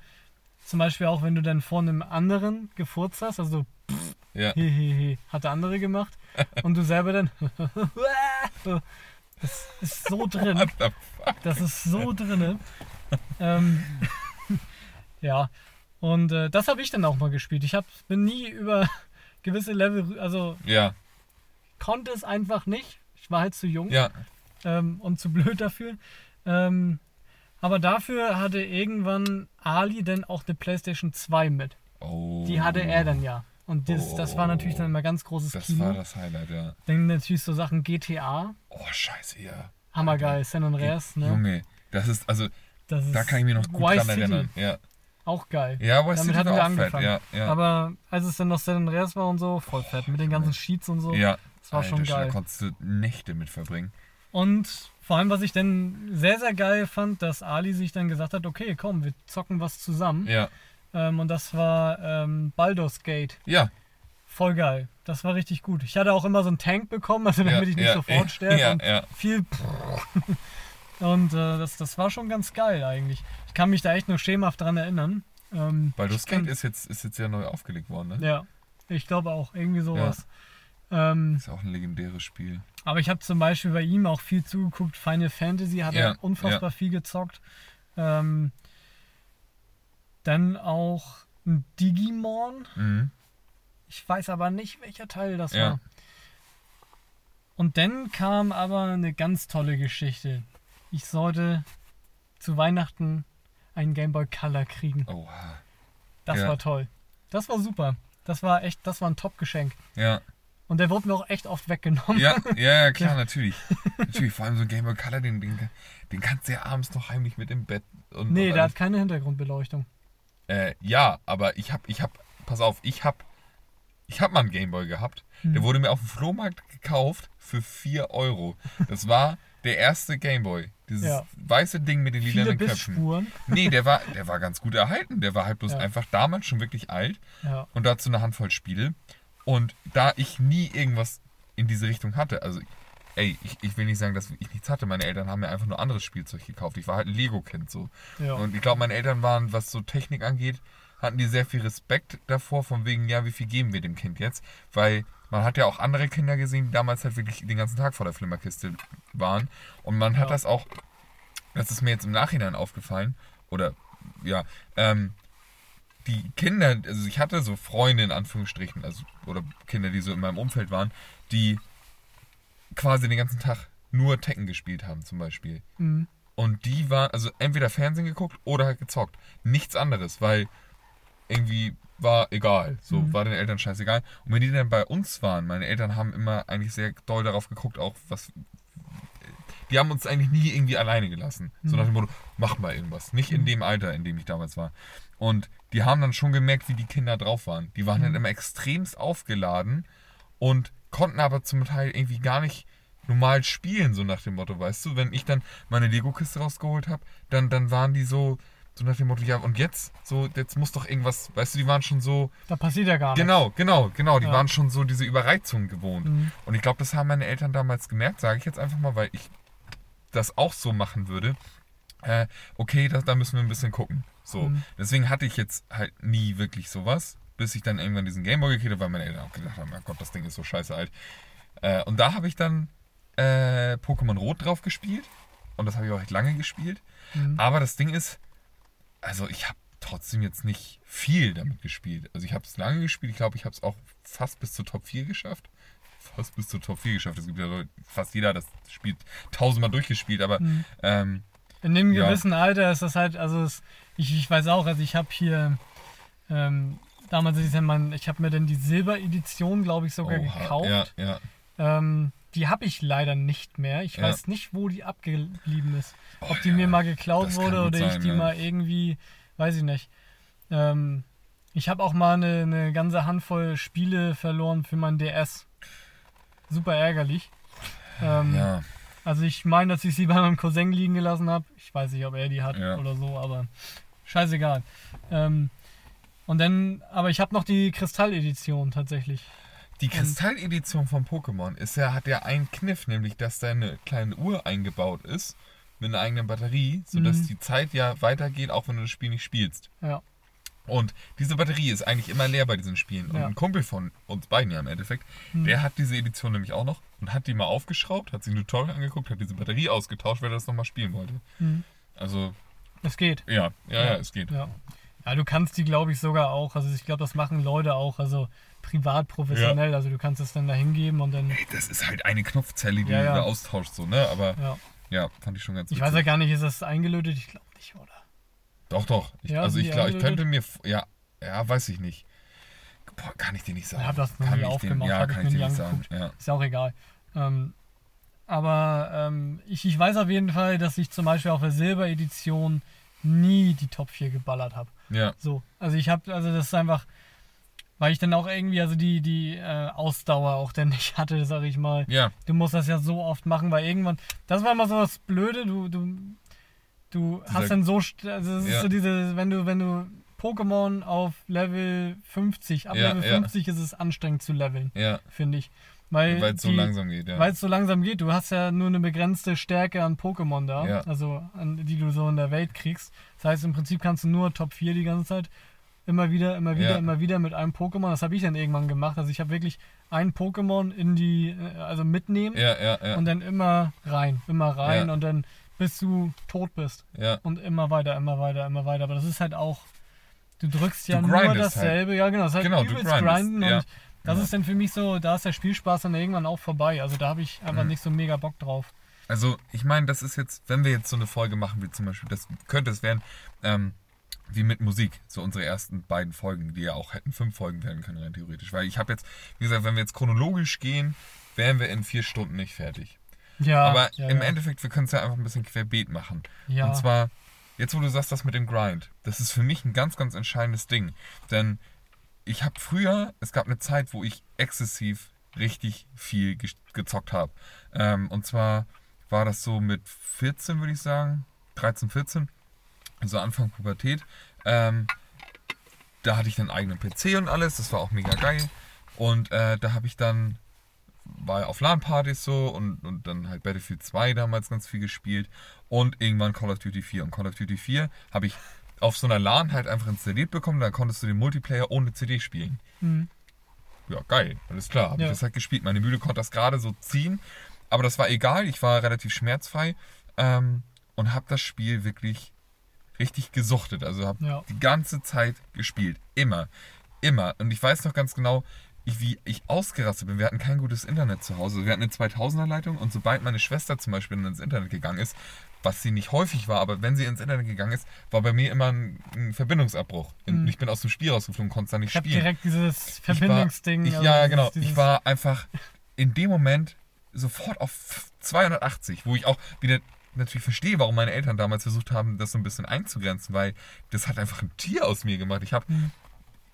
zum Beispiel auch wenn du dann vor einem anderen gefurzt hast, also
ja.
hehehe, hat der andere gemacht und du selber dann das ist so drin. Das ist so drinne. ähm, ja, und äh, das habe ich dann auch mal gespielt. Ich hab, bin nie über gewisse Level, also
Ja,
konnte es einfach nicht. Ich war halt zu jung
ja.
ähm, und zu blöd dafür. Ähm, aber dafür hatte irgendwann Ali dann auch eine PlayStation 2 mit.
Oh.
Die hatte er dann ja. Und das, das war natürlich dann immer ganz großes
Das
Kino.
war das Highlight, ja.
Dann natürlich so Sachen GTA,
Oh, scheiße, ja.
hammergeil, San Andreas, ne?
Junge, das ist, also,
Das ist
da kann ich mich noch gut
Vice
dran
City,
erinnern. Ja,
Auch geil.
ja Vice
Damit
City
hatten wir angefangen.
Ja, ja.
Aber als es dann noch San Andreas war und so, voll fett. Mit den ganzen Sheets und so.
ja.
Das war schon
Alter,
geil.
Da konntest du Nächte mit verbringen.
Und vor allem, was ich dann sehr, sehr geil fand, dass Ali sich dann gesagt hat, okay, komm, wir zocken was zusammen.
Ja,
Ähm, und das war ähm, Baldur's Gate.
ja,
Voll geil. Das war richtig gut. Ich hatte auch immer so einen Tank bekommen, also damit
ja,
ich nicht
ja,
sofort sterbe.
Ja,
und
ja.
viel. und äh, das, das war schon ganz geil eigentlich. Ich kann mich da echt nur schemenhaft dran erinnern. Ähm,
Baldur's Gate ist jetzt, ist jetzt ja neu aufgelegt worden, ne?
Ja, ich glaube auch. Irgendwie sowas. Ähm,
Ist auch ein legendäres Spiel.
aber ich habe zum Beispiel bei ihm auch viel zugeguckt. Final Fantasy hat
Ja,
er unfassbar viel gezockt. Ähm, dann auch ein Digimon.
Mhm.
Ich weiß aber nicht, welcher Teil das
Ja.
war. Und dann kam aber eine ganz tolle Geschichte. Ich sollte zu Weihnachten einen Game Boy Color kriegen.
Oha.
Das
Ja.
war toll. Das war super. Das war echt, das war ein Top-Geschenk.
Ja.
Und der wurde mir auch echt oft weggenommen.
Ja, ja, ja, klar, natürlich. Natürlich, vor allem so ein Game Boy Color, den, den, den kannst du ja abends noch heimlich mit im Bett und.
nee,
und
der
alles.
hat keine Hintergrundbeleuchtung.
Äh, ja, aber ich hab, ich hab, pass auf, ich hab, ich hab mal einen Gameboy gehabt.
Hm.
Der wurde mir auf dem Flohmarkt gekauft für 4 Euro. Das war der erste Gameboy. Dieses
Ja.
weiße Ding mit den lilanen Köpfen.
Bissspuren.
Nee, der war, der war ganz gut erhalten. Der war halt bloß
Ja.
einfach damals schon wirklich alt
Ja.
und dazu eine Handvoll Spiele. Und da ich nie irgendwas in diese Richtung hatte, also ey, ich, ich will nicht sagen, dass ich nichts hatte. Meine Eltern haben mir einfach nur anderes Spielzeug gekauft. Ich war halt ein Lego-Kind so.
Ja.
Und ich glaube, meine Eltern waren, was so Technik angeht, hatten die sehr viel Respekt davor, von wegen, ja, wie viel geben wir dem Kind jetzt? Weil man hat ja auch andere Kinder gesehen, die damals halt wirklich den ganzen Tag vor der Flimmerkiste waren. Und man hat
Ja.
das auch, das ist mir jetzt im Nachhinein aufgefallen, oder ja, ähm, die Kinder, also ich hatte so Freunde in Anführungsstrichen, also oder Kinder, die so in meinem Umfeld waren, die quasi den ganzen Tag nur Tekken gespielt haben zum Beispiel.
Mhm.
Und die waren, also entweder Fernsehen geguckt oder halt gezockt. Nichts anderes, weil irgendwie war egal. So,
Mhm.
war den Eltern scheißegal. Und wenn die dann bei uns waren, meine Eltern haben immer eigentlich sehr doll darauf geguckt, auch was. Die haben uns eigentlich nie irgendwie alleine gelassen. So
Mhm.
nach dem Motto, mach mal irgendwas. Nicht in dem Alter, in dem ich damals war. Und die haben dann schon gemerkt, wie die Kinder drauf waren. Die waren dann
Mhm.
immer extremst aufgeladen und konnten aber zum Teil irgendwie gar nicht normal spielen, so nach dem Motto, weißt du? Wenn ich dann meine Lego-Kiste rausgeholt habe, dann, dann waren die so, so nach dem Motto, ja, und jetzt? So, jetzt muss doch irgendwas, weißt du, die waren schon so,
Da passiert ja gar nichts.
genau, genau, genau, die
Ja.
waren schon so diese Überreizung gewohnt.
Mhm.
Und ich glaube, das haben meine Eltern damals gemerkt, sage ich jetzt einfach mal, weil ich das auch so machen würde. Äh, okay, da, da müssen wir ein bisschen gucken. So,
Mhm.
deswegen hatte ich jetzt halt nie wirklich sowas, bis ich dann irgendwann diesen Gameboy gekriegt habe, weil meine Eltern auch gedacht haben, mein Gott, das Ding ist so scheiße alt. Äh, und da habe ich dann äh, Pokémon Rot drauf gespielt. Und das habe ich auch echt lange gespielt.
Mhm.
Aber das Ding ist, also ich habe trotzdem jetzt nicht viel damit gespielt. Also ich habe es lange gespielt. Ich glaube, ich habe es auch fast bis zur Top 4 geschafft. Fast bis zur Top 4 geschafft. Es gibt ja Leute, fast jeder das spielt tausendmal durchgespielt. Aber
Mhm.
ähm,
In dem
Ja.
gewissen Alter ist das halt, also es, ich, ich weiß auch, also ich habe hier, ähm, damals ist ja mein, ich habe mir dann die Silberedition, glaube ich, sogar
oha,
gekauft.
Ja, ja.
Ähm, die habe ich leider nicht mehr. Ich
Ja.
weiß nicht, wo die abgeblieben ist.
Oh,
Ob die mir mal geklaut wurde oder ich
sein,
die
ja.
mal irgendwie, weiß ich nicht. Ähm, ich habe auch mal eine, eine ganze Handvoll Spiele verloren für mein DS. Super ärgerlich. Ähm,
ja.
Also ich meine, dass ich sie bei meinem Cousin liegen gelassen habe. Ich weiß nicht, ob er die hat
Ja.
oder so, aber scheißegal. Ähm, und dann, aber ich habe noch die Kristalledition tatsächlich.
Die Kristalledition von Pokémon ist ja, hat ja einen Kniff, nämlich dass da eine kleine Uhr eingebaut ist mit einer eigenen Batterie, sodass
Mhm.
die Zeit ja weitergeht, auch wenn du das Spiel nicht spielst.
Ja.
Und diese Batterie ist eigentlich immer leer bei diesen Spielen. Und
Ja.
ein Kumpel von uns beiden ja im Endeffekt,
Mhm.
der hat diese Edition nämlich auch noch und hat die mal aufgeschraubt, hat sich ein Tutorial angeguckt, hat diese Batterie ausgetauscht, weil er das nochmal spielen wollte.
Mhm.
Also,
Es geht.
ja, ja, ja,
Ja.
es geht.
Ja. Ja, du kannst die, glaube ich, sogar auch. Also ich glaube, das machen Leute auch, also privat professionell. Also du kannst es dann da hingeben und dann.
Ey, das ist halt eine Knopfzelle, die
Ja,
du
ja.
da austauschst, so, ne? Aber
Ja.
ja, fand ich schon ganz
Ich weiß ja gar nicht, ist das eingelötet? Ich glaube nicht, oder?
Doch, doch. Ich,
Ja,
also ich glaube, ich könnte mir. Ja, ja, weiß ich nicht. Boah, kann ich dir nicht sagen.
Ich hab das noch
kann
nie aufgemacht,
Ja, kann ich dir nicht sagen. Ja.
Ist ja auch egal. Ähm, aber ähm, ich, ich weiß auf jeden Fall, dass ich zum Beispiel auf der Silberedition nie die Top 4 geballert habe.
ja,
So, also ich habe, also das ist einfach, weil ich dann auch irgendwie, also die, die äh, Ausdauer auch dann nicht hatte, sag ich mal.
ja,
Du musst das ja so oft machen, weil irgendwann, das war immer so das Blöde, du, du, du
Dieser-
hast dann so, also es ist
Ja.
so diese, wenn du, wenn du Pokémon auf Level 50, ab
Ja,
Level
ja.
50 ist es anstrengend zu leveln,
ja.
finde ich. Weil
es so langsam geht, ja.
Weil es so langsam geht. Du hast ja nur eine begrenzte Stärke an Pokémon da,
Ja.
also an, die du so in der Welt kriegst. Das heißt, im Prinzip kannst du nur Top 4 die ganze Zeit. Immer wieder, immer wieder,
Ja.
immer wieder mit einem Pokémon. Das habe ich dann irgendwann gemacht. Also ich habe wirklich ein Pokémon in die, äh, also mitnehmen
Ja, ja, ja.
und dann immer rein, immer rein und dann bis du tot bist.
ja.
Und immer weiter, immer weiter, immer weiter. Aber das ist halt auch, du drückst ja
Du
nur dasselbe. Ja, genau, das ist halt
Genau, du
übelst grinden und das
Ja.
ist dann für mich so, da ist der Spielspaß dann irgendwann auch vorbei. Also da habe ich einfach
Mhm.
nicht so mega Bock drauf.
Also, ich meine, das ist jetzt, wenn wir jetzt so eine Folge machen, wie zum Beispiel, das könnte es werden, ähm, wie mit Musik. So unsere ersten beiden Folgen, die ja auch hätten fünf Folgen werden können, rein theoretisch. Weil ich habe jetzt, wie gesagt, wenn wir jetzt chronologisch gehen, wären wir in vier Stunden nicht fertig.
Ja,
Aber
ja,
im
ja.
Endeffekt, wir können es ja einfach ein bisschen querbeet machen.
Ja.
Und zwar, jetzt wo du sagst, das mit dem Grind, das ist für mich ein ganz, ganz entscheidendes Ding. Denn ich habe früher, es gab eine Zeit, wo ich exzessiv richtig viel ge gezockt habe. Ähm, und zwar war das so mit 14, würde ich sagen, 13, 14, also Anfang Pubertät. Ähm, da hatte ich dann eigenen PC und alles, das war auch mega geil. Und äh, da habe ich dann, war auf LAN-Partys so und, und dann halt Battlefield 2 damals ganz viel gespielt und irgendwann Call of Duty 4. Und Call of Duty 4 habe ich auf so einer LAN halt einfach installiert bekommen, dann konntest du den Multiplayer ohne CD spielen.
Mhm.
Ja, geil, alles klar, habe
Ja.
ich das halt gespielt. Meine Mühle konnte das gerade so ziehen, aber das war egal, ich war relativ schmerzfrei ähm, und habe das Spiel wirklich richtig gesuchtet. Also habe
Ja.
die ganze Zeit gespielt. Immer. Immer. Und ich weiß noch ganz genau, ich, wie ich ausgerastet bin. Wir hatten kein gutes Internet zu Hause. Wir hatten eine 2000er Leitung und sobald meine Schwester zum Beispiel ins Internet gegangen ist, was sie nicht häufig war, aber wenn sie ins Internet gegangen ist, war bei mir immer ein, ein Verbindungsabbruch.
Mhm.
Ich bin aus dem Spiel rausgeflogen, konnte da nicht
Ich habe
spielen.
direkt dieses
Ich war-
Verbindungsding.
Ich,
also
ja,
dieses-
genau.
Dieses,
Ich war einfach in dem Moment sofort auf 280, wo ich auch wieder natürlich verstehe, warum meine Eltern damals versucht haben, das so ein bisschen einzugrenzen, weil das hat einfach ein Tier aus mir gemacht. Ich habe
Mhm.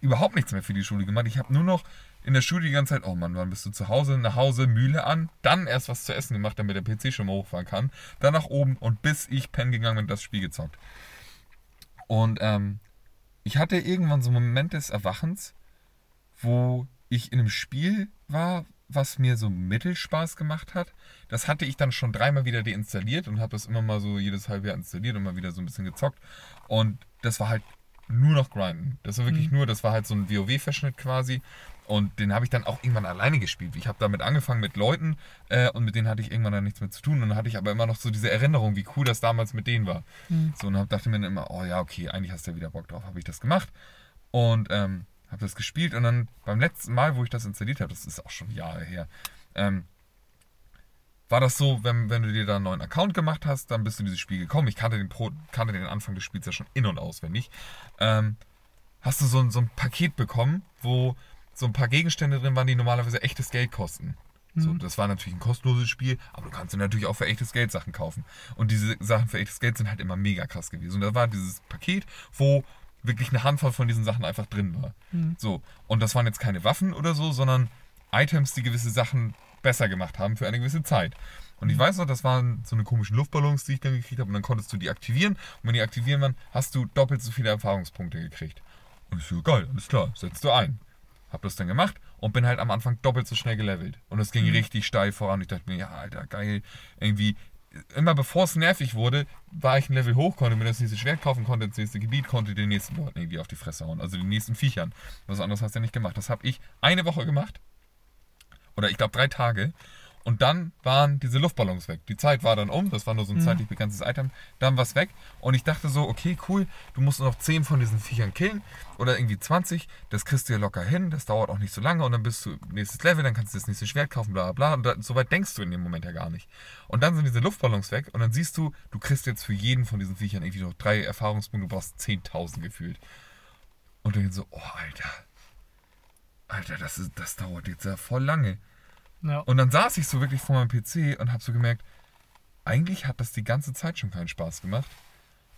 überhaupt nichts mehr für die Schule gemacht. Ich habe nur noch in der Schule die ganze Zeit, oh Mann, wann bist du zu Hause? Nach Hause, Mühle an, dann erst was zu essen gemacht, damit der PC schon mal hochfahren kann. Dann nach oben und bis ich pennen gegangen bin, das Spiel gezockt. Und ähm, ich hatte irgendwann so einen Moment des Erwachens, wo ich in einem Spiel war, was mir so Mittelspaß gemacht hat. Das hatte ich dann schon dreimal wieder deinstalliert und habe das immer mal so jedes halbe Jahr installiert und mal wieder so ein bisschen gezockt. Und das war halt nur noch Grinden. Das war wirklich
Mhm.
nur, das war halt so ein WoW-Verschnitt quasi. Und den habe ich dann auch irgendwann alleine gespielt. Ich habe damit angefangen mit Leuten äh, und mit denen hatte ich irgendwann dann nichts mehr zu tun. Und dann hatte ich aber immer noch so diese Erinnerung, wie cool das damals mit denen war.
Mhm.
So, und hab, dachte mir dann immer, oh ja, okay, eigentlich hast du ja wieder Bock drauf. Habe ich das gemacht und ähm, habe das gespielt. Und dann beim letzten Mal, wo ich das installiert habe, das ist auch schon Jahre her, ähm, war das so, wenn, wenn du dir da einen neuen Account gemacht hast, dann bist du in dieses Spiel gekommen. Ich kannte den, Pro, kannte den Anfang des Spiels ja schon in- und auswendig. Ähm, hast du so ein, so ein Paket bekommen, wo so ein paar Gegenstände drin waren, die normalerweise echtes Geld kosten. So,
Mhm.
das war natürlich ein kostenloses Spiel, aber du kannst dir natürlich auch für echtes Geld Sachen kaufen. Und diese Sachen für echtes Geld sind halt immer mega krass gewesen. Und da war dieses Paket, wo wirklich eine Handvoll von diesen Sachen einfach drin war.
Mhm.
So, und das waren jetzt keine Waffen oder so, sondern Items, die gewisse Sachen besser gemacht haben für eine gewisse Zeit. Und ich weiß noch, das waren so eine komischen Luftballons, die ich dann gekriegt habe. Und dann konntest du die aktivieren. Und wenn die aktivieren waren, hast du doppelt so viele Erfahrungspunkte gekriegt. Und ich so, geil, alles klar, setzt du ein. Hab das dann gemacht und bin halt am Anfang doppelt so schnell gelevelt. Und es ging
Mhm.
richtig steil voran. Ich dachte mir, ja, Alter, geil. Irgendwie, immer bevor es nervig wurde, war ich ein Level hoch, konnte mir das nächste Schwert kaufen, konnte ins nächste Gebiet, konnte den nächsten Leuten irgendwie auf die Fresse hauen. Also den nächsten Viechern. Was anderes hast du ja nicht gemacht. Das habe ich eine Woche gemacht. Oder ich glaube drei Tage. Und dann waren diese Luftballons weg. Die Zeit war dann um, das war nur so ein
Mhm.
zeitlich begrenztes Item. Dann war es weg. Und ich dachte so, okay, cool, du musst nur noch 10 von diesen Viechern killen. Oder irgendwie 20. Das kriegst du ja locker hin. Das dauert auch nicht so lange. Und dann bist du nächstes Level, dann kannst du das nächste Schwert kaufen, bla bla bla. Und da, so weit denkst du in dem Moment ja gar nicht. Und dann sind diese Luftballons weg. Und dann siehst du, du kriegst jetzt für jeden von diesen Viechern irgendwie noch drei Erfahrungspunkte. Du brauchst 10.000 gefühlt. Und dann so, oh, Alter. Alter, das, ist, das dauert jetzt ja voll lange.
Ja.
Und dann saß ich so wirklich vor meinem PC und habe so gemerkt, eigentlich hat das die ganze Zeit schon keinen Spaß gemacht.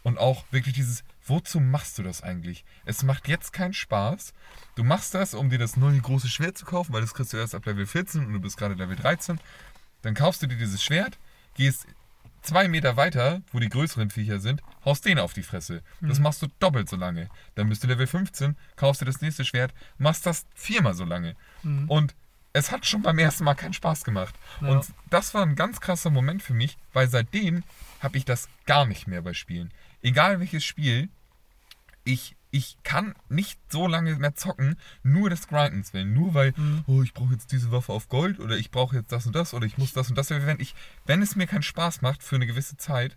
Und auch wirklich dieses, wozu machst du das eigentlich? Es macht jetzt keinen Spaß. Du machst das, um dir das neue große Schwert zu kaufen, weil das kriegst du erst ab Level 14 und du bist gerade Level 13. Dann kaufst du dir dieses Schwert, gehst zwei Meter weiter, wo die größeren Viecher sind, haust den auf die Fresse. Das
Mhm.
machst du doppelt so lange. Dann bist du Level 15, kaufst dir das nächste Schwert, machst das viermal so lange.
Mhm.
Und es hat schon beim ersten Mal keinen Spaß gemacht.
Ja.
Und das war ein ganz krasser Moment für mich, weil seitdem habe ich das gar nicht mehr bei Spielen. Egal welches Spiel, ich, ich kann nicht so lange mehr zocken, nur des Grindens willen. Nur weil,
Mhm.
oh, ich brauche jetzt diese Waffe auf Gold oder ich brauche jetzt das und das oder ich muss das und das. Wenn, ich, wenn es mir keinen Spaß macht für eine gewisse Zeit,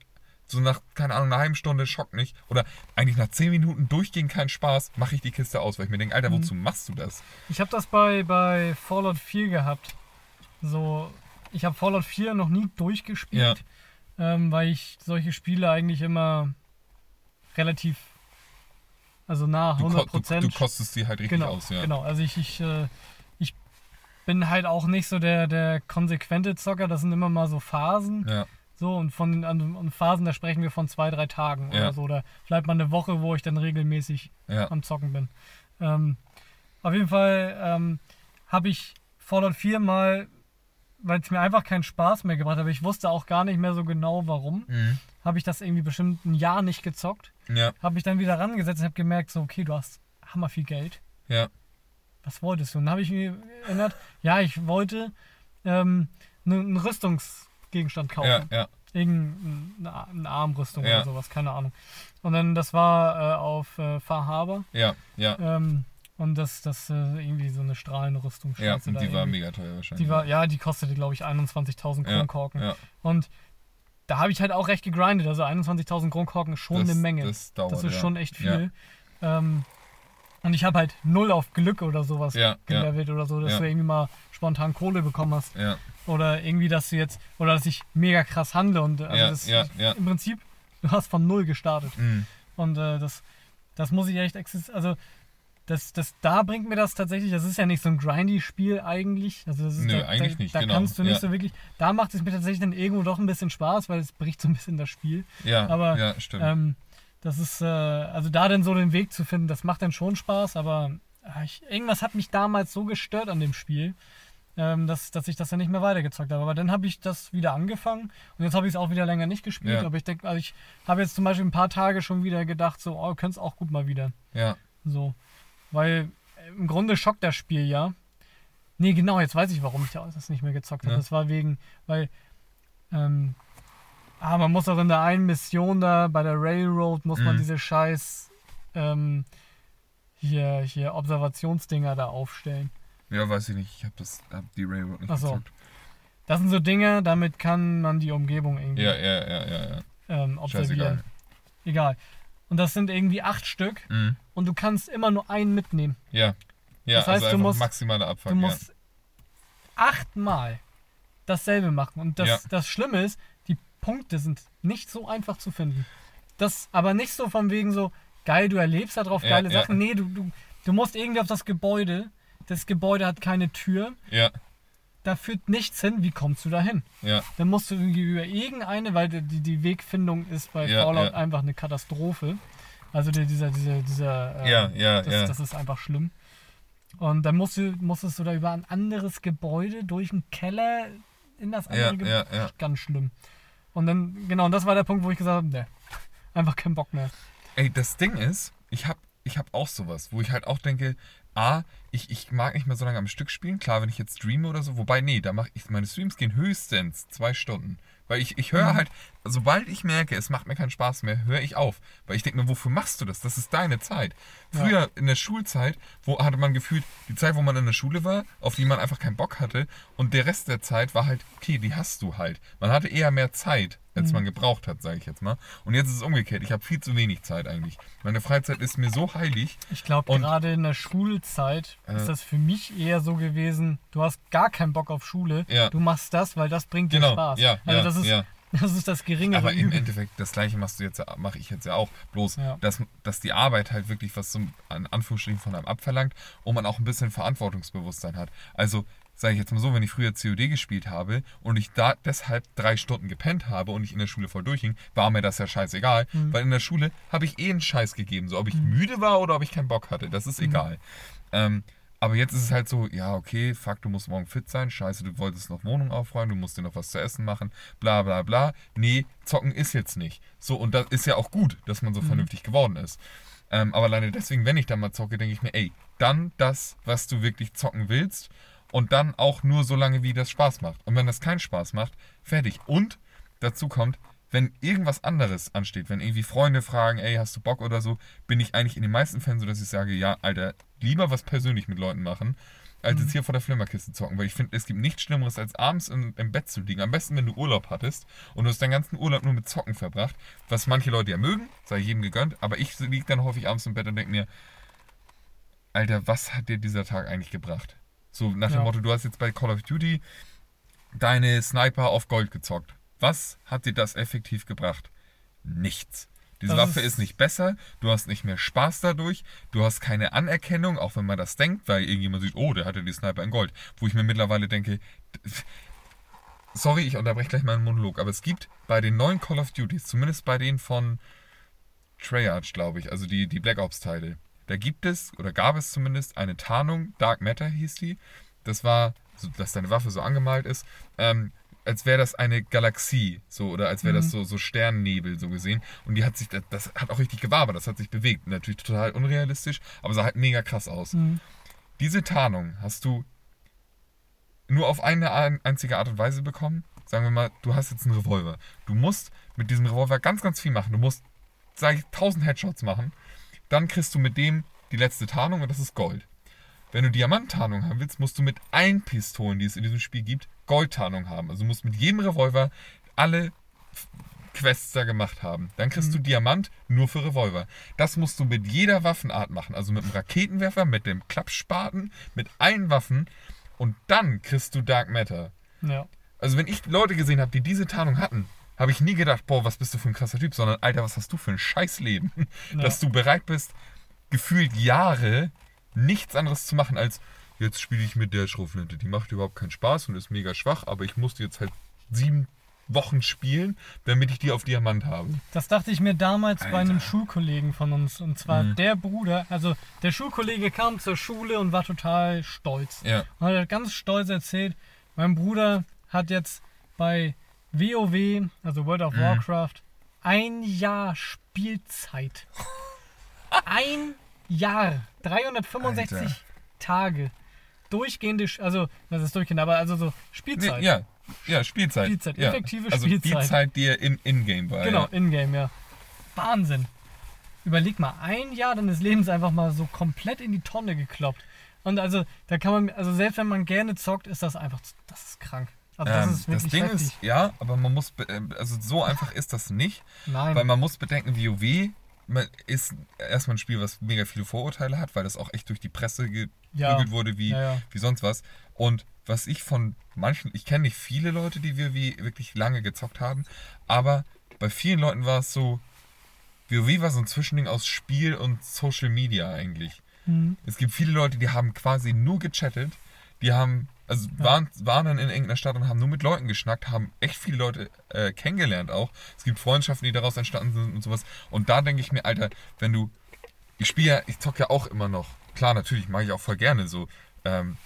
so nach, keine Ahnung, einer halben Stunde schockt nicht oder eigentlich nach 10 Minuten durchgehend keinen Spaß, mache ich die Kiste aus, weil ich mir denke, Alter,
Mhm.
wozu machst du das?
Ich habe das bei, bei Fallout 4 gehabt. So, ich habe Fallout 4 noch nie durchgespielt, ähm, weil ich solche Spiele eigentlich immer relativ Also nach
Du, ko-
100
du,
Prozent.
du kostest die halt richtig
genau,
aus, ja.
genau. Also ich, ich, äh, ich bin halt auch nicht so der, der konsequente Zocker. Das sind immer mal so Phasen.
Ja,
So, und von den an, an Phasen, da sprechen wir von zwei, drei Tagen
Ja.
oder so. Oder vielleicht mal eine Woche, wo ich dann regelmäßig
ja,
am Zocken bin. Ähm, auf jeden Fall ähm, habe ich Fallout 4 mal, weil es mir einfach keinen Spaß mehr gemacht hat, aber ich wusste auch gar nicht mehr so genau warum,
mhm.
habe ich das irgendwie bestimmt ein Jahr nicht gezockt.
ja,
Habe mich dann wieder rangesetzt und habe gemerkt, so, okay, du hast hammer viel Geld.
ja,
Was wolltest du? Und dann habe ich mir erinnert, ja, ich wollte ähm, ne- einen Rüstungsgegenstand kaufen.
ja, ja,
Irgendeine eine Armrüstung
Ja.
oder sowas, keine Ahnung. Und dann, das war äh, auf äh, Far Harbor.
ja, ja,
Ähm, und das, das äh, irgendwie so eine Strahlenrüstung.
ja, und die war mega teuer wahrscheinlich.
Die war, ja, die kostete, glaube ich, 21.000
ja,
Kronkorken.
ja,
Und da habe ich halt auch recht gegrindet. Also 21.000 Kronkorken ist schon
das,
eine Menge.
Das dauert,
Das ist
ja.
schon echt viel. Ähm, und ich habe halt null auf Glück oder sowas
Ja, ja.
gelevelt oder so, dass
Ja.
du irgendwie mal spontan Kohle bekommen hast.
Ja,
Oder irgendwie, dass du jetzt, oder dass ich mega krass handle. Und also
Ja,
das,
ja, ja.
im Prinzip, du hast von null gestartet.
mhm.
Und äh, das, das muss ich echt exist also das, das, da bringt mir das tatsächlich, das ist ja nicht so ein Grindy-Spiel eigentlich. Also das ist,
Nö,
da,
eigentlich
da,
nicht,
Da
genau,
kannst du nicht
ja.
so wirklich, da macht es mir tatsächlich dann irgendwo doch ein bisschen Spaß, weil es bricht so ein bisschen das Spiel.
ja,
Aber,
ja, stimmt.
Ähm, das ist, äh, also da dann so den Weg zu finden, das macht dann schon Spaß, aber äh, ich, irgendwas hat mich damals so gestört an dem Spiel, ähm, dass, dass ich das dann nicht mehr weitergezockt habe. Aber dann habe ich das wieder angefangen und jetzt habe ich es auch wieder länger nicht gespielt.
Ja.
Aber ich denke, also ich habe jetzt zum Beispiel ein paar Tage schon wieder gedacht, so, oh, könnte es auch gut mal wieder.
ja,
So. Weil äh, im Grunde schockt das Spiel ja. Nee, genau, jetzt weiß ich, warum ich das nicht mehr gezockt habe.
Ja.
Das war wegen, weil ähm, ah, man muss auch in der einen Mission da bei der Railroad muss man
Mhm.
diese scheiß ähm, hier, hier Observationsdinger da aufstellen.
Ja, weiß ich nicht. Ich habe das, hab die Railroad nicht
Ach so.
gezockt.
Das sind so Dinge, damit kann man die Umgebung irgendwie
Ja, ja, ja, ja, ja.
ähm, observieren.
Scheißegal.
Egal. Und das sind irgendwie acht Stück
Mhm.
und du kannst immer nur einen mitnehmen.
Ja. Ja,
Das heißt,
also
du musst-
maximale Abfuck,
Du musst achtmal dasselbe machen. Und das,
Ja.
das Schlimme ist, die Punkte sind nicht so einfach zu finden. Das aber nicht so von wegen so, geil, du erlebst da drauf
Ja,
geile. Sachen. Nee, du, du, du musst irgendwie auf das Gebäude. Das Gebäude hat keine Tür.
ja.
Da führt nichts hin. Wie kommst du da hin?
ja,
Dann musst du irgendwie über irgendeine, weil die, die Wegfindung ist bei
Ja,
Fallout
ja.
einfach eine Katastrophe. Also der, dieser, dieser, dieser, äh,
ja, ja,
das,
ja.
das ist einfach schlimm. Und dann musst du, musstest du da über ein anderes Gebäude durch einen Keller in das andere
Ja,
Gebäude.
ja, ja.
Ganz schlimm. Und dann, genau, und das war der Punkt, wo ich gesagt habe, ne, einfach keinen Bock mehr.
Ey, das Ding ist, ich hab, ich hab auch sowas, wo ich halt auch denke, A, ich, ich mag nicht mehr so lange am Stück spielen. Klar, wenn ich jetzt streame oder so, wobei, nee, da mache ich, meine Streams gehen höchstens zwei Stunden. Weil ich, ich höre
Mhm.
halt, sobald ich merke, es macht mir keinen Spaß mehr, höre ich auf. Weil ich denke mir, wofür machst du das? Das ist deine Zeit.
Ja.
Früher in der Schulzeit, wo hatte man gefühlt, die Zeit, wo man in der Schule war, auf die man einfach keinen Bock hatte. Und der Rest der Zeit war halt, okay, die hast du halt. Man hatte eher mehr Zeit, als
Mhm.
man gebraucht hat, sage ich jetzt mal. Und jetzt ist es umgekehrt. Ich habe viel zu wenig Zeit eigentlich. Meine Freizeit ist mir so heilig.
Ich glaube, gerade in der Schulzeit
Äh.
ist das für mich eher so gewesen, du hast gar keinen Bock auf Schule,
Ja.
du machst das, weil das bringt dir
Genau,
Spaß.
ja,
also
ja,
das ist,
ja.
das ist das geringere
Aber im
Übel.
Endeffekt, das gleiche machst du jetzt, mache ich jetzt ja auch. Bloß,
Ja.
dass, dass die Arbeit halt wirklich was zum, an Anführungsstrichen von einem abverlangt und man auch ein bisschen Verantwortungsbewusstsein hat. Also, sage ich jetzt mal so, wenn ich früher COD gespielt habe und ich da deshalb drei Stunden gepennt habe und ich in der Schule voll durchhing, war mir das ja scheißegal,
Mhm.
weil in der Schule habe ich eh einen Scheiß gegeben, so ob ich müde war oder ob ich keinen Bock hatte, das
Mhm.
ist egal. Ähm, aber jetzt ist es halt so, ja, okay, fuck, du musst morgen fit sein, scheiße, du wolltest noch Wohnung aufräumen, du musst dir noch was zu essen machen, bla bla bla. Nee, zocken ist jetzt nicht. So, und das ist ja auch gut, dass man so vernünftig geworden ist. Ähm, aber alleine deswegen, wenn ich dann mal zocke, denke ich mir, ey, dann das, was du wirklich zocken willst und dann auch nur so lange, wie das Spaß macht. Und wenn das keinen Spaß macht, fertig. Und dazu kommt, wenn irgendwas anderes ansteht, wenn irgendwie Freunde fragen, ey, hast du Bock oder so, bin ich eigentlich in den meisten Fällen so, dass ich sage, ja, Alter, lieber was persönlich mit Leuten machen, als jetzt hier vor der Flimmerkiste zocken. Weil ich finde, es gibt nichts Schlimmeres, als abends im, im Bett zu liegen. Am besten, wenn du Urlaub hattest und du hast deinen ganzen Urlaub nur mit Zocken verbracht, was manche Leute ja mögen, sei jedem gegönnt, aber ich liege dann häufig abends im Bett und denke mir, Alter, was hat dir dieser Tag eigentlich gebracht? So nach dem
Ja.
Motto, du hast jetzt bei Call of Duty deine Sniper auf Gold gezockt. Was hat dir das effektiv gebracht? Nichts. Diese
Das
Waffe
ist-
ist nicht besser, du hast nicht mehr Spaß dadurch, du hast keine Anerkennung, auch wenn man das denkt, weil irgendjemand sieht, oh, der hatte die Sniper in Gold. Wo ich mir mittlerweile denke, sorry, ich unterbreche gleich meinen Monolog, aber es gibt bei den neuen Call of Duties, zumindest bei denen von Treyarch, glaube ich, also die, die Black Ops-Teile, da gibt es, oder gab es zumindest eine Tarnung, Dark Matter hieß die. Das war, so, dass deine Waffe so angemalt ist, ähm, als wäre das eine Galaxie, so, oder als wäre das so, so Sternnebel, so gesehen. Und die hat sich, das, das hat auch richtig gewabert, das hat sich bewegt. Natürlich total unrealistisch, aber sah halt mega krass aus.
Mhm.
Diese Tarnung hast du nur auf eine ein- einzige Art und Weise bekommen. Sagen wir mal, du hast jetzt einen Revolver. Du musst mit diesem Revolver ganz, ganz viel machen. Du musst, sag ich, 1000 Headshots machen. Dann kriegst du mit dem die letzte Tarnung und das ist Gold. Wenn du Diamanttarnung haben willst, musst du mit allen Pistolen, die es in diesem Spiel gibt, Goldtarnung haben. Also du musst mit jedem Revolver alle Quests da gemacht haben. Dann kriegst du Diamant nur für Revolver. Das musst du mit jeder Waffenart machen. Also mit dem Raketenwerfer, mit dem Klappspaten, mit allen Waffen. Und dann kriegst du Dark Matter.
Ja.
Also wenn ich Leute gesehen habe, die diese Tarnung hatten, habe ich nie gedacht, boah, was bist du für ein krasser Typ, sondern Alter, was hast du für ein Scheißleben,
Ja.
dass du bereit bist, gefühlt Jahre nichts anderes zu machen als jetzt spiele ich mit der Schrotflinte. Die macht überhaupt keinen Spaß und ist mega schwach, aber ich musste jetzt halt sieben Wochen spielen, damit ich die auf Diamant habe.
Das dachte ich mir damals bei einem
Alter.
Schulkollegen von uns. Und zwar
Mhm.
der Bruder, also der Schulkollege kam zur Schule und war total stolz.
Ja.
Und hat ganz stolz erzählt, mein Bruder hat jetzt bei WoW, also World of
Mhm.
Warcraft, ein Jahr Spielzeit. Ein Jahr. 365
Alter.
Tage. Durchgehende, also, das ist durchgehend, aber also so Spielzeit.
Nee, ja, ja, Spielzeit.
Spielzeit,
ja.
effektive
also die
Spielzeit.
Zeit, die er in in-game war.
Genau,
Ja.
in-game, ja. Wahnsinn. Überleg mal, ein Jahr deines Lebens einfach mal so komplett in die Tonne gekloppt. Und also, da kann man, also selbst wenn man gerne zockt, ist das einfach, das ist krank. Also das
Ähm,
ist wirklich
Ding
heftig.
ist, ja, aber man muss, be- äh, also so einfach ist das nicht,
Nein.
weil man muss bedenken, WoW ist erstmal ein Spiel, was mega viele Vorurteile hat, weil das auch echt durch die Presse geprügelt
Ja.
wurde, wie,
Ja, ja.
wie sonst was. Und was ich von manchen, ich kenne nicht viele Leute, die WoW wirklich lange gezockt haben, aber bei vielen Leuten war es so, WoW war so ein Zwischending aus Spiel und Social Media eigentlich.
Mhm.
Es gibt viele Leute, die haben quasi nur gechattet, die haben, also waren, waren dann in irgendeiner Stadt und haben nur mit Leuten geschnackt, haben echt viele Leute äh, kennengelernt auch. Es gibt Freundschaften, die daraus entstanden sind und sowas. Und da denke ich mir, Alter, wenn du, ich spiele ja, ich zocke ja auch immer noch. Klar, natürlich, mache ich auch voll gerne so. Ähm,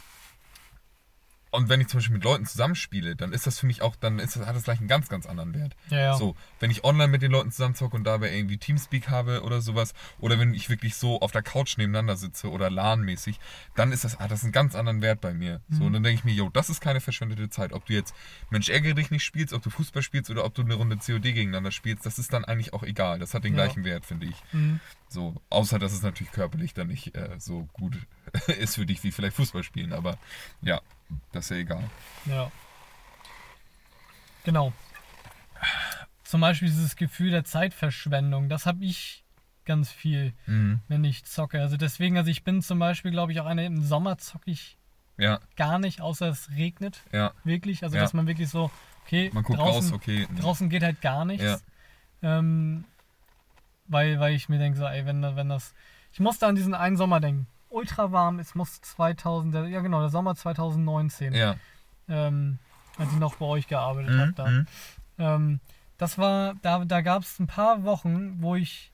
und wenn ich zum Beispiel mit Leuten zusammenspiele, dann ist das für mich auch, dann ist das, hat das gleich einen ganz, ganz anderen Wert.
Ja, ja.
So, wenn ich online mit den Leuten zusammenzocke und dabei irgendwie Teamspeak habe oder sowas, oder wenn ich wirklich so auf der Couch nebeneinander sitze oder LAN-mäßig, dann ist das, hat das einen ganz anderen Wert bei mir. So, und dann denke ich mir, yo, das ist keine verschwendete Zeit. Ob du jetzt Mensch ärgere dich nicht spielst, ob du Fußball spielst oder ob du eine Runde COD gegeneinander spielst, das ist dann eigentlich auch egal. Das hat den
Ja.
gleichen Wert, finde ich.
Mhm.
So, außer dass es natürlich körperlich dann nicht äh, so gut ist für dich wie vielleicht Fußball spielen, aber ja, das ist ja egal.
Ja. Genau. Zum Beispiel dieses Gefühl der Zeitverschwendung, das habe ich ganz viel,
Mhm.
wenn ich zocke. Also deswegen, also ich bin zum Beispiel, glaube ich, auch einer, im Sommer zocke ich
Ja,
gar nicht, außer es regnet.
ja.
Wirklich. Also
Ja.
dass man wirklich so, okay,
Man guckt
draußen,
raus, okay.
draußen geht halt gar nichts. Ähm, weil, weil ich mir denke, so, ey, wenn, wenn das. Ich musste an diesen einen Sommer denken. Ultra warm, es muss 2000, der- ja genau, der Sommer 2019,
Ja.
ähm, als ich noch bei euch gearbeitet habe.
Mhm.
Da.
mhm.
Ähm, das war, da, da gab es ein paar Wochen, wo ich,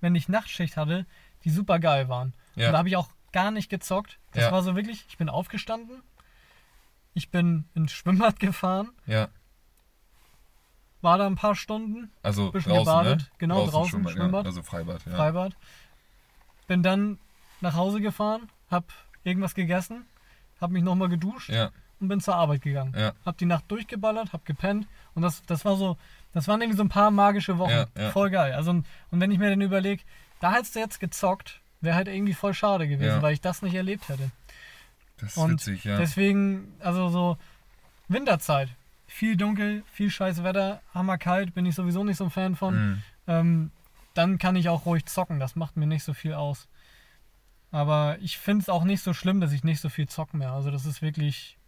wenn ich Nachtschicht hatte, die super geil waren.
Ja.
Und da habe ich auch gar nicht gezockt. Das
Ja.
war so wirklich, ich bin aufgestanden, ich bin ins Schwimmbad gefahren,
Ja,
war da ein paar Stunden,
also
Bisschen
draußen,
gebadet,
ne?
genau, draußen,
Schwimmbad,
Schwimmbad.
Ja, also Freibad, ja.
Freibad. Bin dann nach Hause gefahren, hab irgendwas gegessen, hab mich nochmal geduscht
Ja,
und bin zur Arbeit gegangen.
ja,
Hab die Nacht durchgeballert, hab gepennt und das, das war so, das waren irgendwie so ein paar magische Wochen.
Ja.
Voll geil. Also, und wenn ich mir dann überlege, da hättest du jetzt gezockt, wäre halt irgendwie voll schade gewesen, weil ich das nicht erlebt hätte.
das ist
Und
witzig, ja.
Deswegen, also so Winterzeit. Viel dunkel, viel scheiß Wetter, hammerkalt, bin ich sowieso nicht so ein Fan von.
Mhm.
Ähm, dann kann ich auch ruhig zocken, das macht mir nicht so viel aus. Aber ich finde es auch nicht so schlimm, dass ich nicht so viel zocken mehr. Also das ist wirklich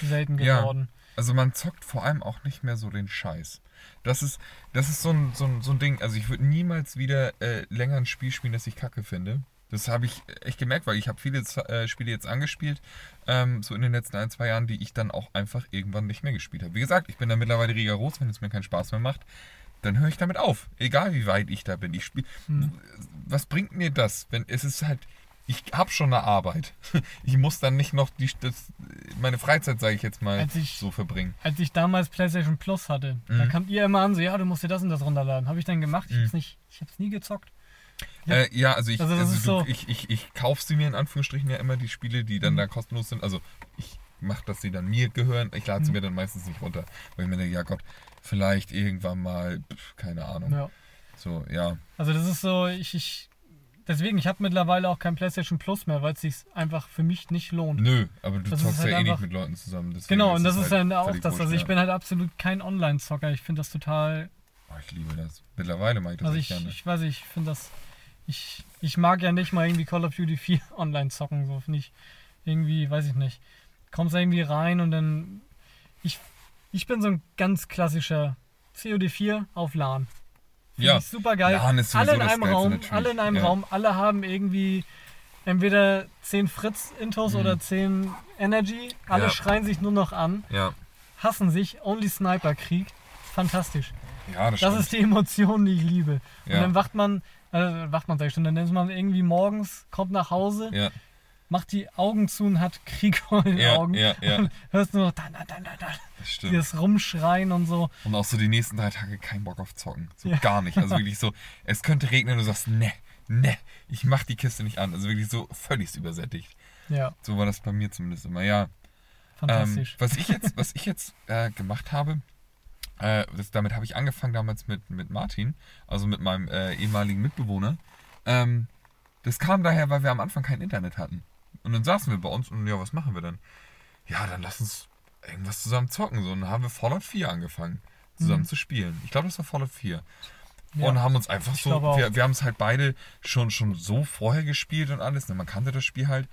selten
Ja.
geworden.
Also man zockt vor allem auch nicht mehr so den Scheiß. Das ist, das ist so ein, so ein, so ein Ding. Also ich würde niemals wieder äh, länger ein Spiel spielen, das ich kacke finde. Das habe ich echt gemerkt, weil ich habe viele äh, Spiele jetzt angespielt, ähm, so in den letzten ein, zwei Jahren, die ich dann auch einfach irgendwann nicht mehr gespielt habe. Wie gesagt, ich bin da mittlerweile rigoros, wenn es mir keinen Spaß mehr macht, dann höre ich damit auf. Egal wie weit ich da bin. Ich spiel,
Hm.
Was bringt mir das, wenn es ist halt, ich habe schon eine Arbeit. Ich muss dann nicht noch die, das, meine Freizeit, sage ich jetzt mal,
ich-
so verbringen.
Als ich damals PlayStation Plus hatte, da
Mhm.
kamt ihr immer an, so, ja, du musst dir das und das runterladen. Habe ich dann gemacht. Ich hab's nicht, ich hab's nie gezockt. Ja.
Äh, ja, also ich,
Also
also du,
so-
ich, ich, ich kaufe sie mir in Anführungsstrichen ja immer, die Spiele, die dann
Mhm.
da kostenlos sind. Also ich mache, dass sie dann mir gehören. Ich lade sie
Mhm.
mir dann meistens nicht runter. Weil ich mir denke, ja Gott, vielleicht irgendwann mal, pf, keine Ahnung.
Ja.
So, ja.
Also das ist so, ich, ich deswegen, ich habe mittlerweile auch kein PlayStation Plus mehr, weil es sich einfach für mich nicht lohnt.
Nö, aber du
Das
zockst
halt
ja eh nicht mit Leuten zusammen.
Genau, und das ist dann auch das. Also ich bin halt absolut kein Online-Zocker. Ich finde das total,
Oh, ich liebe das. Mittlerweile mag ich das
also ich,
gerne.
ich weiß nicht, ich finde das, ich, ich mag ja nicht mal irgendwie Call of Duty 4 online zocken, so finde ich irgendwie, weiß ich nicht. Kommst da irgendwie rein und dann, ich, ich bin so ein ganz klassischer COD 4 auf LAN. Finde
Ja,
ich super geil.
Ist
alle in einem Raum,
natürlich.
alle in einem
Ja.
Raum, alle haben irgendwie entweder 10 Fritz-Intos
Mhm.
oder 10 Energy. Alle
Ja.
schreien sich nur noch an,
ja.
hassen sich, Only Sniper-Krieg. Fantastisch.
Ja, das,
Das ist die Emotion, die ich liebe. Und
Ja.
dann wacht man, äh, wacht man sag ich schon, dann ist man irgendwie morgens, kommt nach Hause,
ja,
macht die Augen zu und hat Krieg vor den
ja,
Augen.
ja, ja,
Und hörst nur noch dann, dann, dann, dann, dann,
das
Rumschreien und so.
Und auch so die nächsten drei Tage keinen Bock auf Zocken. So
Ja.
gar nicht. Also wirklich so, es könnte regnen und du sagst, ne, ne, ich mach die Kiste nicht an. Also wirklich so völlig übersättigt.
Ja,
So war das bei mir zumindest immer. Ja, ähm,
fantastisch.
was ich jetzt, was ich jetzt äh, gemacht habe, äh, das, damit habe ich angefangen damals mit, mit Martin, also mit meinem äh, ehemaligen Mitbewohner. Ähm, das kam daher, weil wir am Anfang kein Internet hatten. Und dann saßen wir bei uns und ja, was machen wir denn? Ja, dann lass uns irgendwas zusammen zocken. So, und dann haben wir Fallout 4 angefangen, zusammen
Mhm.
zu spielen. Ich glaube, das war Fallout 4.
Ja.
Und haben uns einfach
Ich
so, wir, wir haben es halt beide schon, schon so vorher gespielt und alles. Ne? Man kannte das Spiel halt.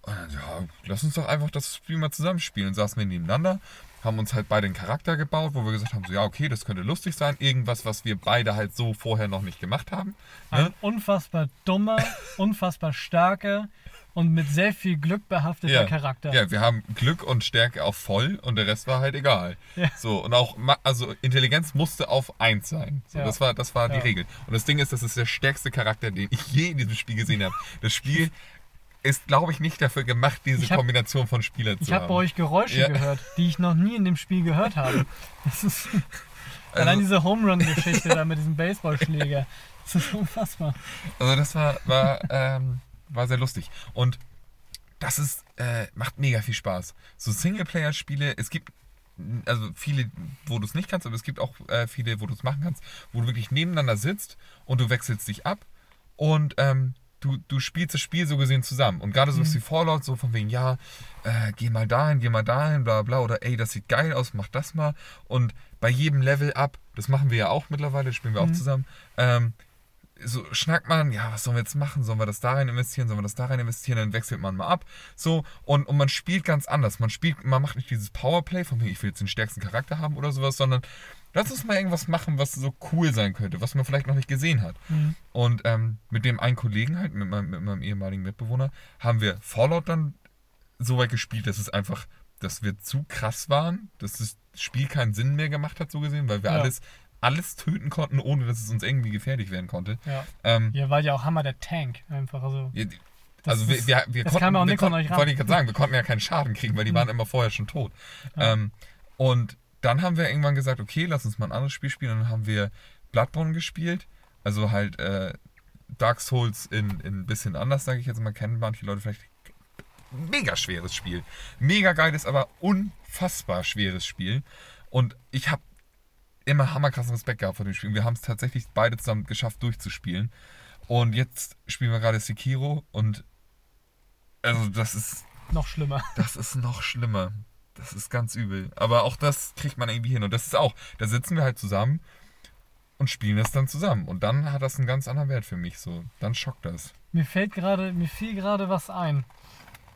Und dann, ja, lass uns doch einfach das Spiel mal zusammen spielen. Und saßen wir nebeneinander, haben uns halt beide einen Charakter gebaut, wo wir gesagt haben, so ja, okay, das könnte lustig sein. Irgendwas, was wir beide halt so vorher noch nicht gemacht haben. Ne?
Ein unfassbar dummer, unfassbar starker und mit sehr viel Glück behafteter
Ja.
Charakter.
Ja, wir haben Glück und Stärke auf voll und der Rest war halt egal.
Ja.
So, und auch, also Intelligenz musste auf 1 sein. So,
Ja.
Das war, das war die. Regel. Und das Ding ist, das ist der stärkste Charakter, den ich je in diesem Spiel gesehen habe. Das Spiel ist, glaube ich, nicht dafür gemacht, diese
Ich hab-
Kombination von Spielern zu
Ich habe
haben.
bei euch Geräusche
Ja.
gehört, die ich noch nie in dem Spiel gehört habe. Das ist allein
also,
diese Home Run Geschichte da mit diesem Baseballschläger. Das ist unfassbar.
also das war, war, ähm, war sehr lustig. Und das ist, äh, macht mega viel Spaß. So Singleplayer-Spiele, es gibt also viele, wo du es nicht kannst, aber es gibt auch äh, viele, wo du es machen kannst, wo du wirklich nebeneinander sitzt und du wechselst dich ab und ähm, du, du spielst das Spiel so gesehen zusammen. Und gerade so was
Mhm.
wie Fallout, so von wegen, ja, äh, geh mal dahin, geh mal dahin, bla bla, oder ey, das sieht geil aus, mach das mal. Und bei jedem Level up, das machen wir ja auch mittlerweile, das spielen wir auch
Mhm.
zusammen, ähm, so schnackt man, ja, was sollen wir jetzt machen? Sollen wir das da rein investieren? Sollen wir das da rein investieren? Dann wechselt man mal ab. So, und, und man spielt ganz anders. Man spielt, man macht nicht dieses Powerplay, von wegen, ich will jetzt den stärksten Charakter haben oder sowas, sondern lass uns mal irgendwas machen, was so cool sein könnte, was man vielleicht noch nicht gesehen hat.
Mhm.
Und ähm, mit dem einen Kollegen halt, mit meinem, mit meinem ehemaligen Mitbewohner, haben wir Fallout dann so weit gespielt, dass es einfach, dass wir zu krass waren, dass das Spiel keinen Sinn mehr gemacht hat, so gesehen, weil wir
Ja.
alles, alles töten konnten, ohne dass es uns irgendwie gefährlich werden konnte.
Ja.
Ähm,
Ihr wart ja auch Hammer der Tank einfach. Also,
ja,
das
also wir,
ist-
wir, wir
das
konnten,
kam auch
wir konnten
euch ran.
wollte ich gerade sagen, wir konnten ja keinen Schaden kriegen, weil die
Mhm.
waren immer vorher schon tot.
Ja.
Ähm, und dann haben wir irgendwann gesagt, okay, lass uns mal ein anderes Spiel spielen. Und dann haben wir Bloodborne gespielt. Also halt äh, Dark Souls in, in ein bisschen anders, sage ich jetzt mal, kennen manche Leute vielleicht. Mega schweres Spiel. Mega geiles, aber unfassbar schweres Spiel. Und ich habe immer hammerkrassen Respekt gehabt vor dem Spiel. Wir haben es tatsächlich beide zusammen geschafft, durchzuspielen. Und jetzt spielen wir gerade Sekiro und also das ist
noch schlimmer.
das ist noch schlimmer. Das ist ganz übel. Aber auch das kriegt man irgendwie hin. Und das ist auch, da sitzen wir halt zusammen und spielen das dann zusammen. Und dann hat das einen ganz anderen Wert für mich. So, dann schockt das.
Mir fällt gerade, mir fiel gerade was ein.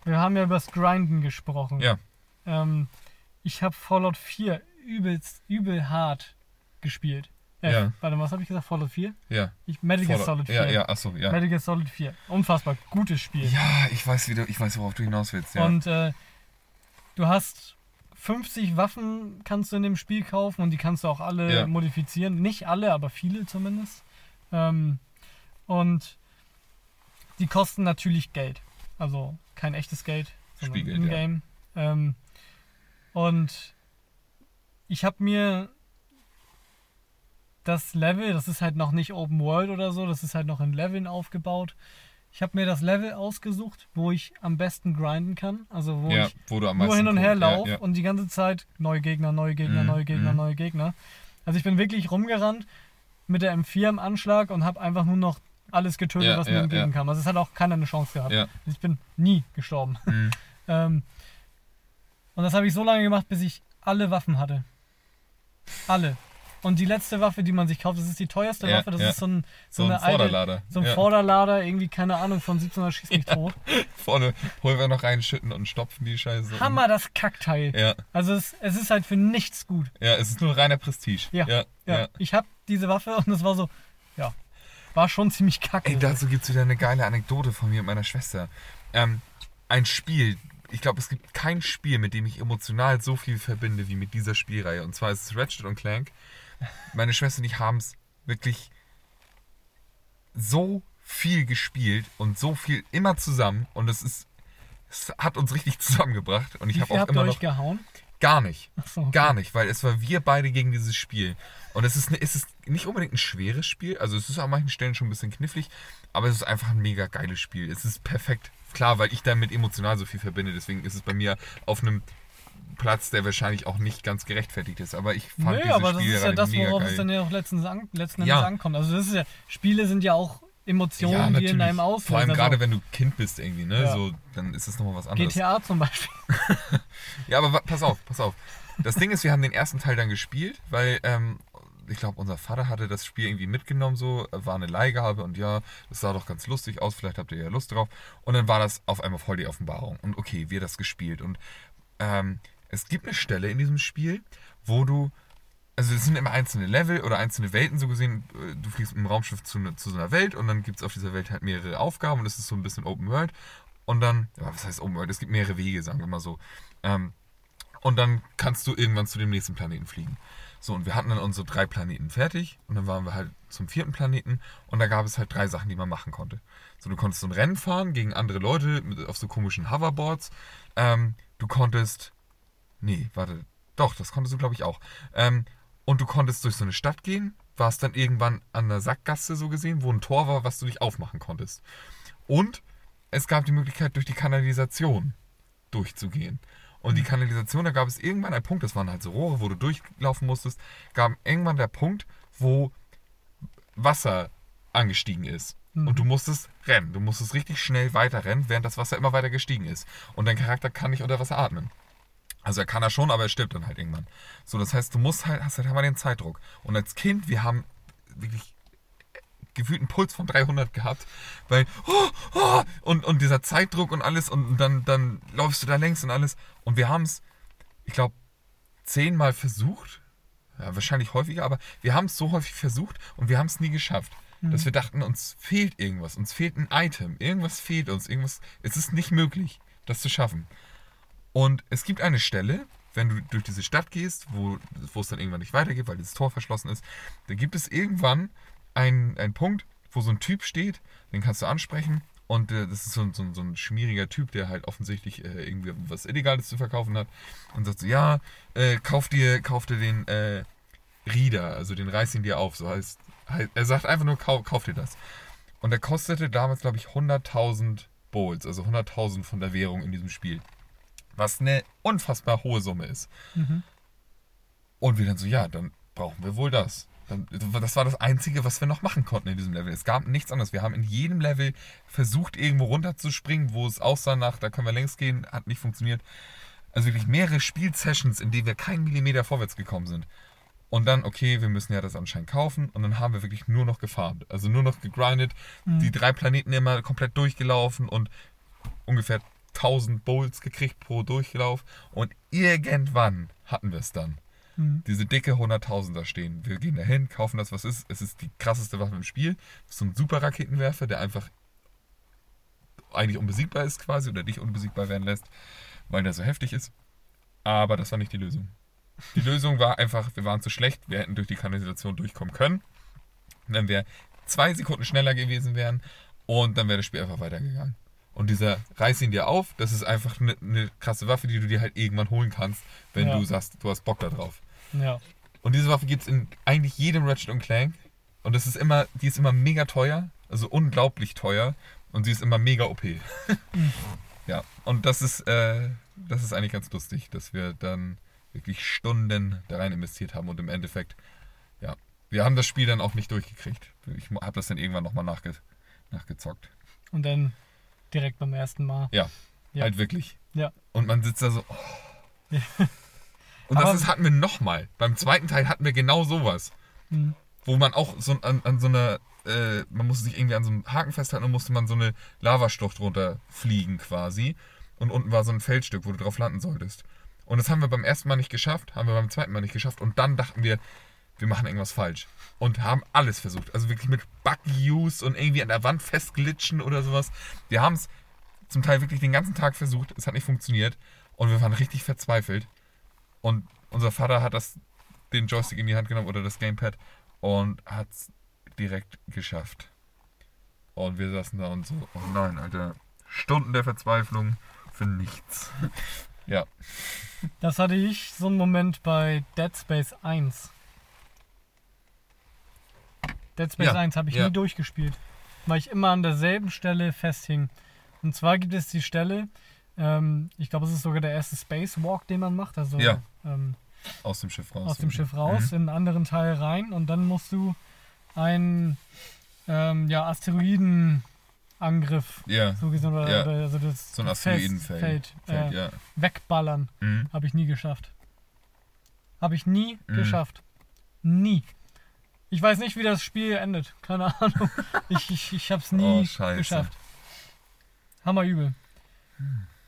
Wir haben ja über das Grinden gesprochen.
Ja.
Ähm, ich habe Fallout 4 übelst, übel hart gespielt. Äh,
Ja.
Warte, was habe ich gesagt? Fallout 4?
Ja.
Ich, Metal Gear Solid 4.
Ja, ja, achso, ja.
Metal Gear Solid 4. Unfassbar gutes Spiel.
Ja, ich weiß, wie du, ich weiß, worauf du hinaus willst. Ja.
Und äh, du hast 50 Waffen kannst du in dem Spiel kaufen und die kannst du auch alle
Ja.
modifizieren. Nicht alle, aber viele zumindest. Ähm, und die kosten natürlich Geld. Also kein echtes Geld, sondern
Spielgeld, ja.
in-game. Ähm, und ich habe mir das Level, das ist halt noch nicht Open World oder so, das ist halt noch in Leveln aufgebaut. Ich habe mir das Level ausgesucht, wo ich am besten grinden kann. Also wo
ja,
ich
wo
nur hin und her
Kohle- ja,
laufe
ja.
und die ganze Zeit neue Gegner, neue Gegner,
Mhm,
neue Gegner,
mhm.
neue Gegner. Also ich bin wirklich rumgerannt mit der M4 im Anschlag und habe einfach nur noch alles getötet, was mir entgegenkam. Also es hat auch keiner eine Chance gehabt. Also ich bin nie gestorben.
Mhm.
Ähm, und das habe ich so lange gemacht, bis ich alle Waffen hatte. Alle. Und die letzte Waffe, die man sich kauft, das ist die teuerste
Ja,
Waffe. Das
ja.
ist so ein, so
So ein
eine alte,
Vorderlader.
so ein
ja.
Vorderlader, irgendwie, keine Ahnung, von 1700 schießt mich tot.
Vorne holen wir noch rein, schütten und stopfen die Scheiße.
Hammer, das Kackteil.
Ja,
Also es, es ist halt für nichts gut.
ja, es ist nur reiner Prestige.
Ja,
ja.
Ja, ich habe diese Waffe und es war so, ja, war schon ziemlich kacke.
Ey, dazu gibt es wieder eine geile Anekdote von mir und meiner Schwester. Ähm, ein Spiel, ich glaube, es gibt kein Spiel, mit dem ich emotional so viel verbinde wie mit dieser Spielreihe. Und zwar ist es Ratchet und Clank. Meine Schwester und ich haben es wirklich so viel gespielt und so viel immer zusammen. Und es ist, es hat uns richtig zusammengebracht. Und ich habe auch immer
euch
noch
gehauen?
gar nicht.
Achso, okay.
Gar nicht, weil es war wir beide gegen dieses Spiel. Und es ist, ne- es ist nicht unbedingt ein schweres Spiel, also es ist an manchen Stellen schon ein bisschen knifflig, aber es ist einfach ein mega geiles Spiel. Es ist perfekt. Klar, weil ich damit emotional so viel verbinde, deswegen ist es bei mir auf einem Platz, der wahrscheinlich auch nicht ganz gerechtfertigt ist. Aber ich fand
Nö,
dieses
aber das
Spiel
ist ja das, worauf
geil.
es dann ja auch letztens an, letzten Endes
Ja.
ankommt. Also das ist ja, Spiele sind ja auch Emotionen, die in einem auslösen.
Vor allem
Also
gerade wenn du Kind bist irgendwie, ne?
Ja.
So, dann ist es nochmal was anderes.
GTA zum Beispiel.
Ja, aber pass auf, pass auf. Das Ding ist, wir haben den ersten Teil dann gespielt, weil ähm, ich glaube, unser Vater hatte das Spiel irgendwie mitgenommen, so war eine Leihgabe und ja, das sah doch ganz lustig aus, vielleicht habt ihr ja Lust drauf. Und dann war das auf einmal voll die Offenbarung. Und okay, wir das gespielt. Und ähm, es gibt eine Stelle in diesem Spiel, wo du, also es sind immer einzelne Level oder einzelne Welten so gesehen. äh, Du fliegst dem Raumschiff zu, ne- zu so einer Welt und dann gibt es auf dieser Welt halt mehrere Aufgaben und es ist so ein bisschen Open World. Und dann, was heißt Open World? Es gibt mehrere Wege, sagen wir mal so. Ähm, und dann kannst du irgendwann zu dem nächsten Planeten fliegen. So, und wir hatten dann unsere drei Planeten fertig und dann waren wir halt zum vierten Planeten und da gab es halt drei Sachen, die man machen konnte. So, du konntest so ein Rennen fahren gegen andere Leute mit, auf so komischen Hoverboards. Ähm, du konntest. Nee, warte. Doch, das konntest du, glaube ich, auch. Ähm, und du konntest durch so eine Stadt gehen, warst dann irgendwann an der Sackgasse so gesehen, wo ein Tor war, was du dich aufmachen konntest. Und es gab die Möglichkeit, durch die Kanalisation durchzugehen. Und die Kanalisation, da gab es irgendwann einen Punkt, das waren halt so Rohre, wo du durchlaufen musstest, gab irgendwann der Punkt, wo Wasser angestiegen ist. Und du musstest rennen. Du musstest richtig schnell weiter rennen, während das Wasser immer weiter gestiegen ist. Und dein Charakter kann nicht unter Wasser atmen. Also er kann er schon, aber er stirbt dann halt irgendwann. So, das heißt, du musst halt, hast halt immer den Zeitdruck. Und als Kind, wir haben wirklich gefühlt einen Puls von 300 gehabt, weil oh, oh, und, und dieser Zeitdruck und alles und dann, dann läufst du da längs und alles. Und wir haben es, ich glaube, zehnmal versucht, ja, wahrscheinlich häufiger, aber wir haben es so häufig versucht und wir haben es nie geschafft. Dass wir dachten, uns fehlt irgendwas, uns fehlt ein Item, irgendwas fehlt uns, irgendwas, es ist nicht möglich, das zu schaffen. Und es gibt eine Stelle, wenn du durch diese Stadt gehst, wo, wo es dann irgendwann nicht weitergeht, weil das Tor verschlossen ist, da gibt es irgendwann einen, einen Punkt, wo so ein Typ steht, den kannst du ansprechen. Und äh, das ist so, ein- so, so ein schmieriger Typ, der halt offensichtlich äh, irgendwie was Illegales zu verkaufen hat. Und sagt so, ja, äh, kauf dir, kauf dir den äh, Rieder, also den reiß ihn dir auf. So heißt, heißt er sagt einfach nur, kauf, kauf dir das. Und der kostete damals, glaube ich, 100.000 Bowls, also 100.000 von der Währung in diesem Spiel. Was eine unfassbar hohe Summe ist.
Mhm.
Und wir dann so, ja, dann brauchen wir wohl das. Das war das Einzige, was wir noch machen konnten in diesem Level. Es gab nichts anderes. Wir haben in jedem Level versucht, irgendwo runterzuspringen, wo es aussah nach, da können wir längs gehen, hat nicht funktioniert. Also wirklich mehrere Spielsessions, in denen wir keinen Millimeter vorwärts gekommen sind. Und dann, okay, wir müssen ja das anscheinend kaufen. Und dann haben wir wirklich nur noch gefarmt. Also nur noch gegrindet, die drei Planeten immer komplett durchgelaufen und ungefähr 1000 Bowls gekriegt pro Durchlauf und irgendwann hatten wir es dann.
Mhm.
Diese dicke 100.000er stehen. Wir gehen dahin, kaufen das, was ist. Es ist die krasseste Waffe im Spiel. So ein super Raketenwerfer, der einfach eigentlich unbesiegbar ist quasi oder dich unbesiegbar werden lässt, weil der so heftig ist. Aber das war nicht die Lösung. Die Lösung war einfach, wir waren zu schlecht, wir hätten durch die Kanalisation durchkommen können. Wenn wir zwei Sekunden schneller gewesen wären und dann wäre das Spiel einfach weitergegangen. Und dieser reiß ihn dir auf, das ist einfach eine ne krasse Waffe, die du dir halt irgendwann holen kannst, wenn
Ja.
du sagst, du hast Bock da drauf.
Ja.
Und diese Waffe gibt es in eigentlich jedem Ratchet und Clank. Und das ist immer, die ist immer mega teuer, also unglaublich teuer. Und sie ist immer mega OP. ja, und das ist, äh, das ist eigentlich ganz lustig, dass wir dann wirklich Stunden da rein investiert haben und im Endeffekt, ja, wir haben das Spiel dann auch nicht durchgekriegt. Ich habe das dann irgendwann nochmal nachge nachgezockt.
Und dann direkt beim ersten Mal.
Ja,
Ja.
halt wirklich.
Ja.
Und man sitzt da so. Oh. Und das ist, hatten wir nochmal. Beim zweiten Teil hatten wir genau sowas.
Mhm.
Wo man auch so an, an so einer, äh, man musste sich irgendwie an so einem Haken festhalten und musste man so eine Lavaschlucht runterfliegen quasi. Und unten war so ein Feldstück, wo du drauf landen solltest. Und das haben wir beim ersten Mal nicht geschafft, haben wir beim zweiten Mal nicht geschafft. Und dann dachten wir, wir machen irgendwas falsch. Und haben alles versucht. Also wirklich mit Bug-Use und irgendwie an der Wand festglitschen oder sowas. Wir haben es zum Teil wirklich den ganzen Tag versucht. Es hat nicht funktioniert. Und wir waren richtig verzweifelt. Und unser Vater hat das, den Joystick in die Hand genommen oder das Gamepad und hat es direkt geschafft. Und wir saßen da und so, oh nein, Alter. Stunden der Verzweiflung für nichts. ja.
Das hatte ich so einen Moment bei Dead Space 1. Dead Space
Ja,
1 habe ich
ja.
nie durchgespielt, weil ich immer an derselben Stelle festhing. Und zwar gibt es die Stelle, ähm, ich glaube, es ist sogar der erste Spacewalk, den man macht, also
Ja.
ähm,
Aus dem Schiff raus.
aus dem Schiff raus
Mhm.
in einen anderen Teil rein und dann musst du einen ähm, ja, Asteroidenangriff,
Ja,
so gesehen, oder,
Ja.
oder also das
so ein Asteroidenfeld.
Feld,
Feld,
äh,
ja.
wegballern.
Mhm.
Habe ich nie geschafft. Habe ich nie
Mhm.
geschafft. Nie. Ich weiß nicht, wie das Spiel endet. Keine Ahnung. Ich, ich, ich habe es nie
Oh,
geschafft. Hammer übel.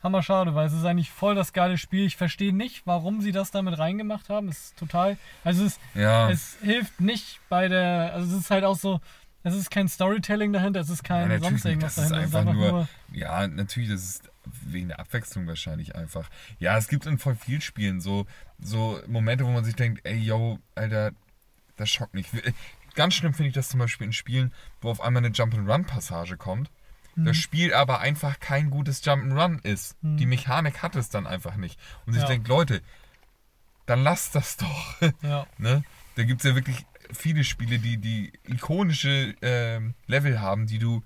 Hammer schade, weil es ist eigentlich voll das geile Spiel. Ich verstehe nicht, warum sie das damit reingemacht haben. Es ist total. Also es,
Ja,
es hilft nicht bei der. Also es ist halt auch so. Es ist kein Storytelling dahinter, es ist kein
Ja,
sonst irgendwas
Das ist
dahinter. Es ist
einfach
einfach
nur-
nur.
ja, natürlich, das ist wegen der Abwechslung wahrscheinlich einfach. Ja, es gibt in voll vielen Spielen so, so Momente, wo man sich denkt, ey, yo, Alter, das schockt mich. Ganz schlimm finde ich das zum Beispiel in Spielen, wo auf einmal eine Jump'n'Run-Passage kommt. Das Spiel aber einfach kein gutes Jump'n'Run ist.
Mhm.
Die Mechanik hat es dann einfach nicht. Und
Ja.
denkt, Leute, dann lasst das doch.
Ja,
Ne? Da gibt es ja wirklich viele Spiele, die, die ikonische ähm, Level haben, die du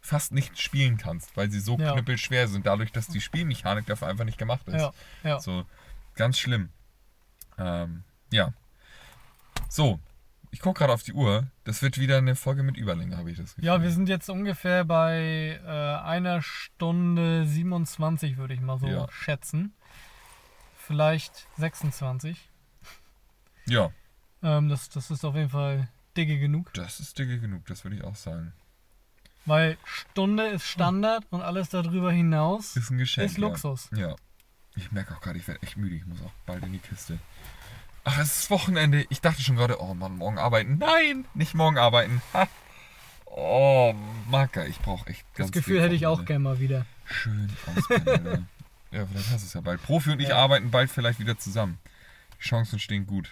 fast nicht spielen kannst, weil sie so
Ja.
knüppelschwer sind, dadurch, dass die Spielmechanik dafür einfach nicht gemacht ist.
ja, ja.
So, ganz schlimm. Ähm, ja. So, ich gucke gerade auf die Uhr. Das wird wieder eine Folge mit Überlänge, habe ich das Gefühl.
Ja, wir sind jetzt ungefähr bei äh, einer Stunde 27, würde ich mal so
Ja.
schätzen. Vielleicht 26.
Ja,
Ähm, das, das ist auf jeden Fall dicke genug.
das ist dicke genug, das würde ich auch sagen.
Weil Stunde ist Standard und alles darüber hinaus
Ist ein Geschenk.
ist Luxus.
Ja. ja. Ich merke auch gerade, ich werde echt müde. Ich muss auch bald in die Kiste. Ach, es ist Wochenende. Ich dachte schon gerade, oh Mann, morgen arbeiten. Nein, nicht morgen arbeiten. Ha. Oh, Marker, ich brauche echt ganz
Das Gefühl hätte ich auch gerne mal wieder.
Schön auspendeln. ja. vielleicht hast du es ja bald. Profi und ich
Ja.
arbeiten bald vielleicht wieder zusammen. Die Chancen stehen gut.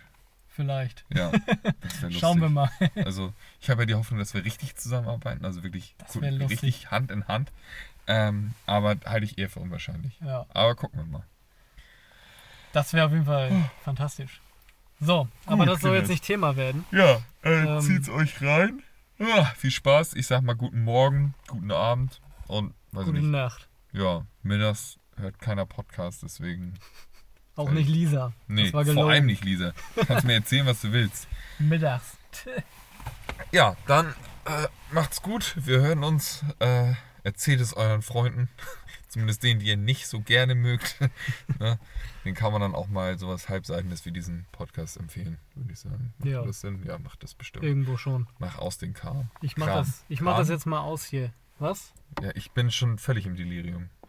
Vielleicht.
Ja, das wäre lustig.
Schauen wir mal.
Also, ich habe ja die Hoffnung, dass wir richtig zusammenarbeiten. Also wirklich
lustig.
richtig Hand in Hand. Ähm, aber halte ich eher für unwahrscheinlich.
Ja,
Aber gucken wir mal.
das wäre auf jeden Fall fantastisch. So, aber
Gut,
das soll jetzt nicht Thema werden.
Ja, äh,
Ähm,
zieht's euch rein. Ja, viel Spaß. Ich sag mal guten Morgen, guten Abend und weiß
Gute
nicht.
Nacht.
Ja, mittags hört keiner Podcast, deswegen.
Auch nicht Lisa.
Nee, vor allem nicht, Lisa. Kannst mir erzählen, was du willst.
Mittags.
Ja, dann äh, macht's gut. Wir hören uns. Äh, erzählt es euren Freunden. Zumindest denen, die ihr nicht so gerne mögt. ne? Den kann man dann auch mal sowas Halbseitendes wie diesen Podcast empfehlen, würde ich sagen. Macht
Ja.
das Sinn? Ja, macht das bestimmt.
Irgendwo schon.
Mach aus den Kram.
Ich mach
Kram.
das, ich mach
Kram?
das jetzt mal aus hier. Was?
Ja, ich bin schon völlig im Delirium.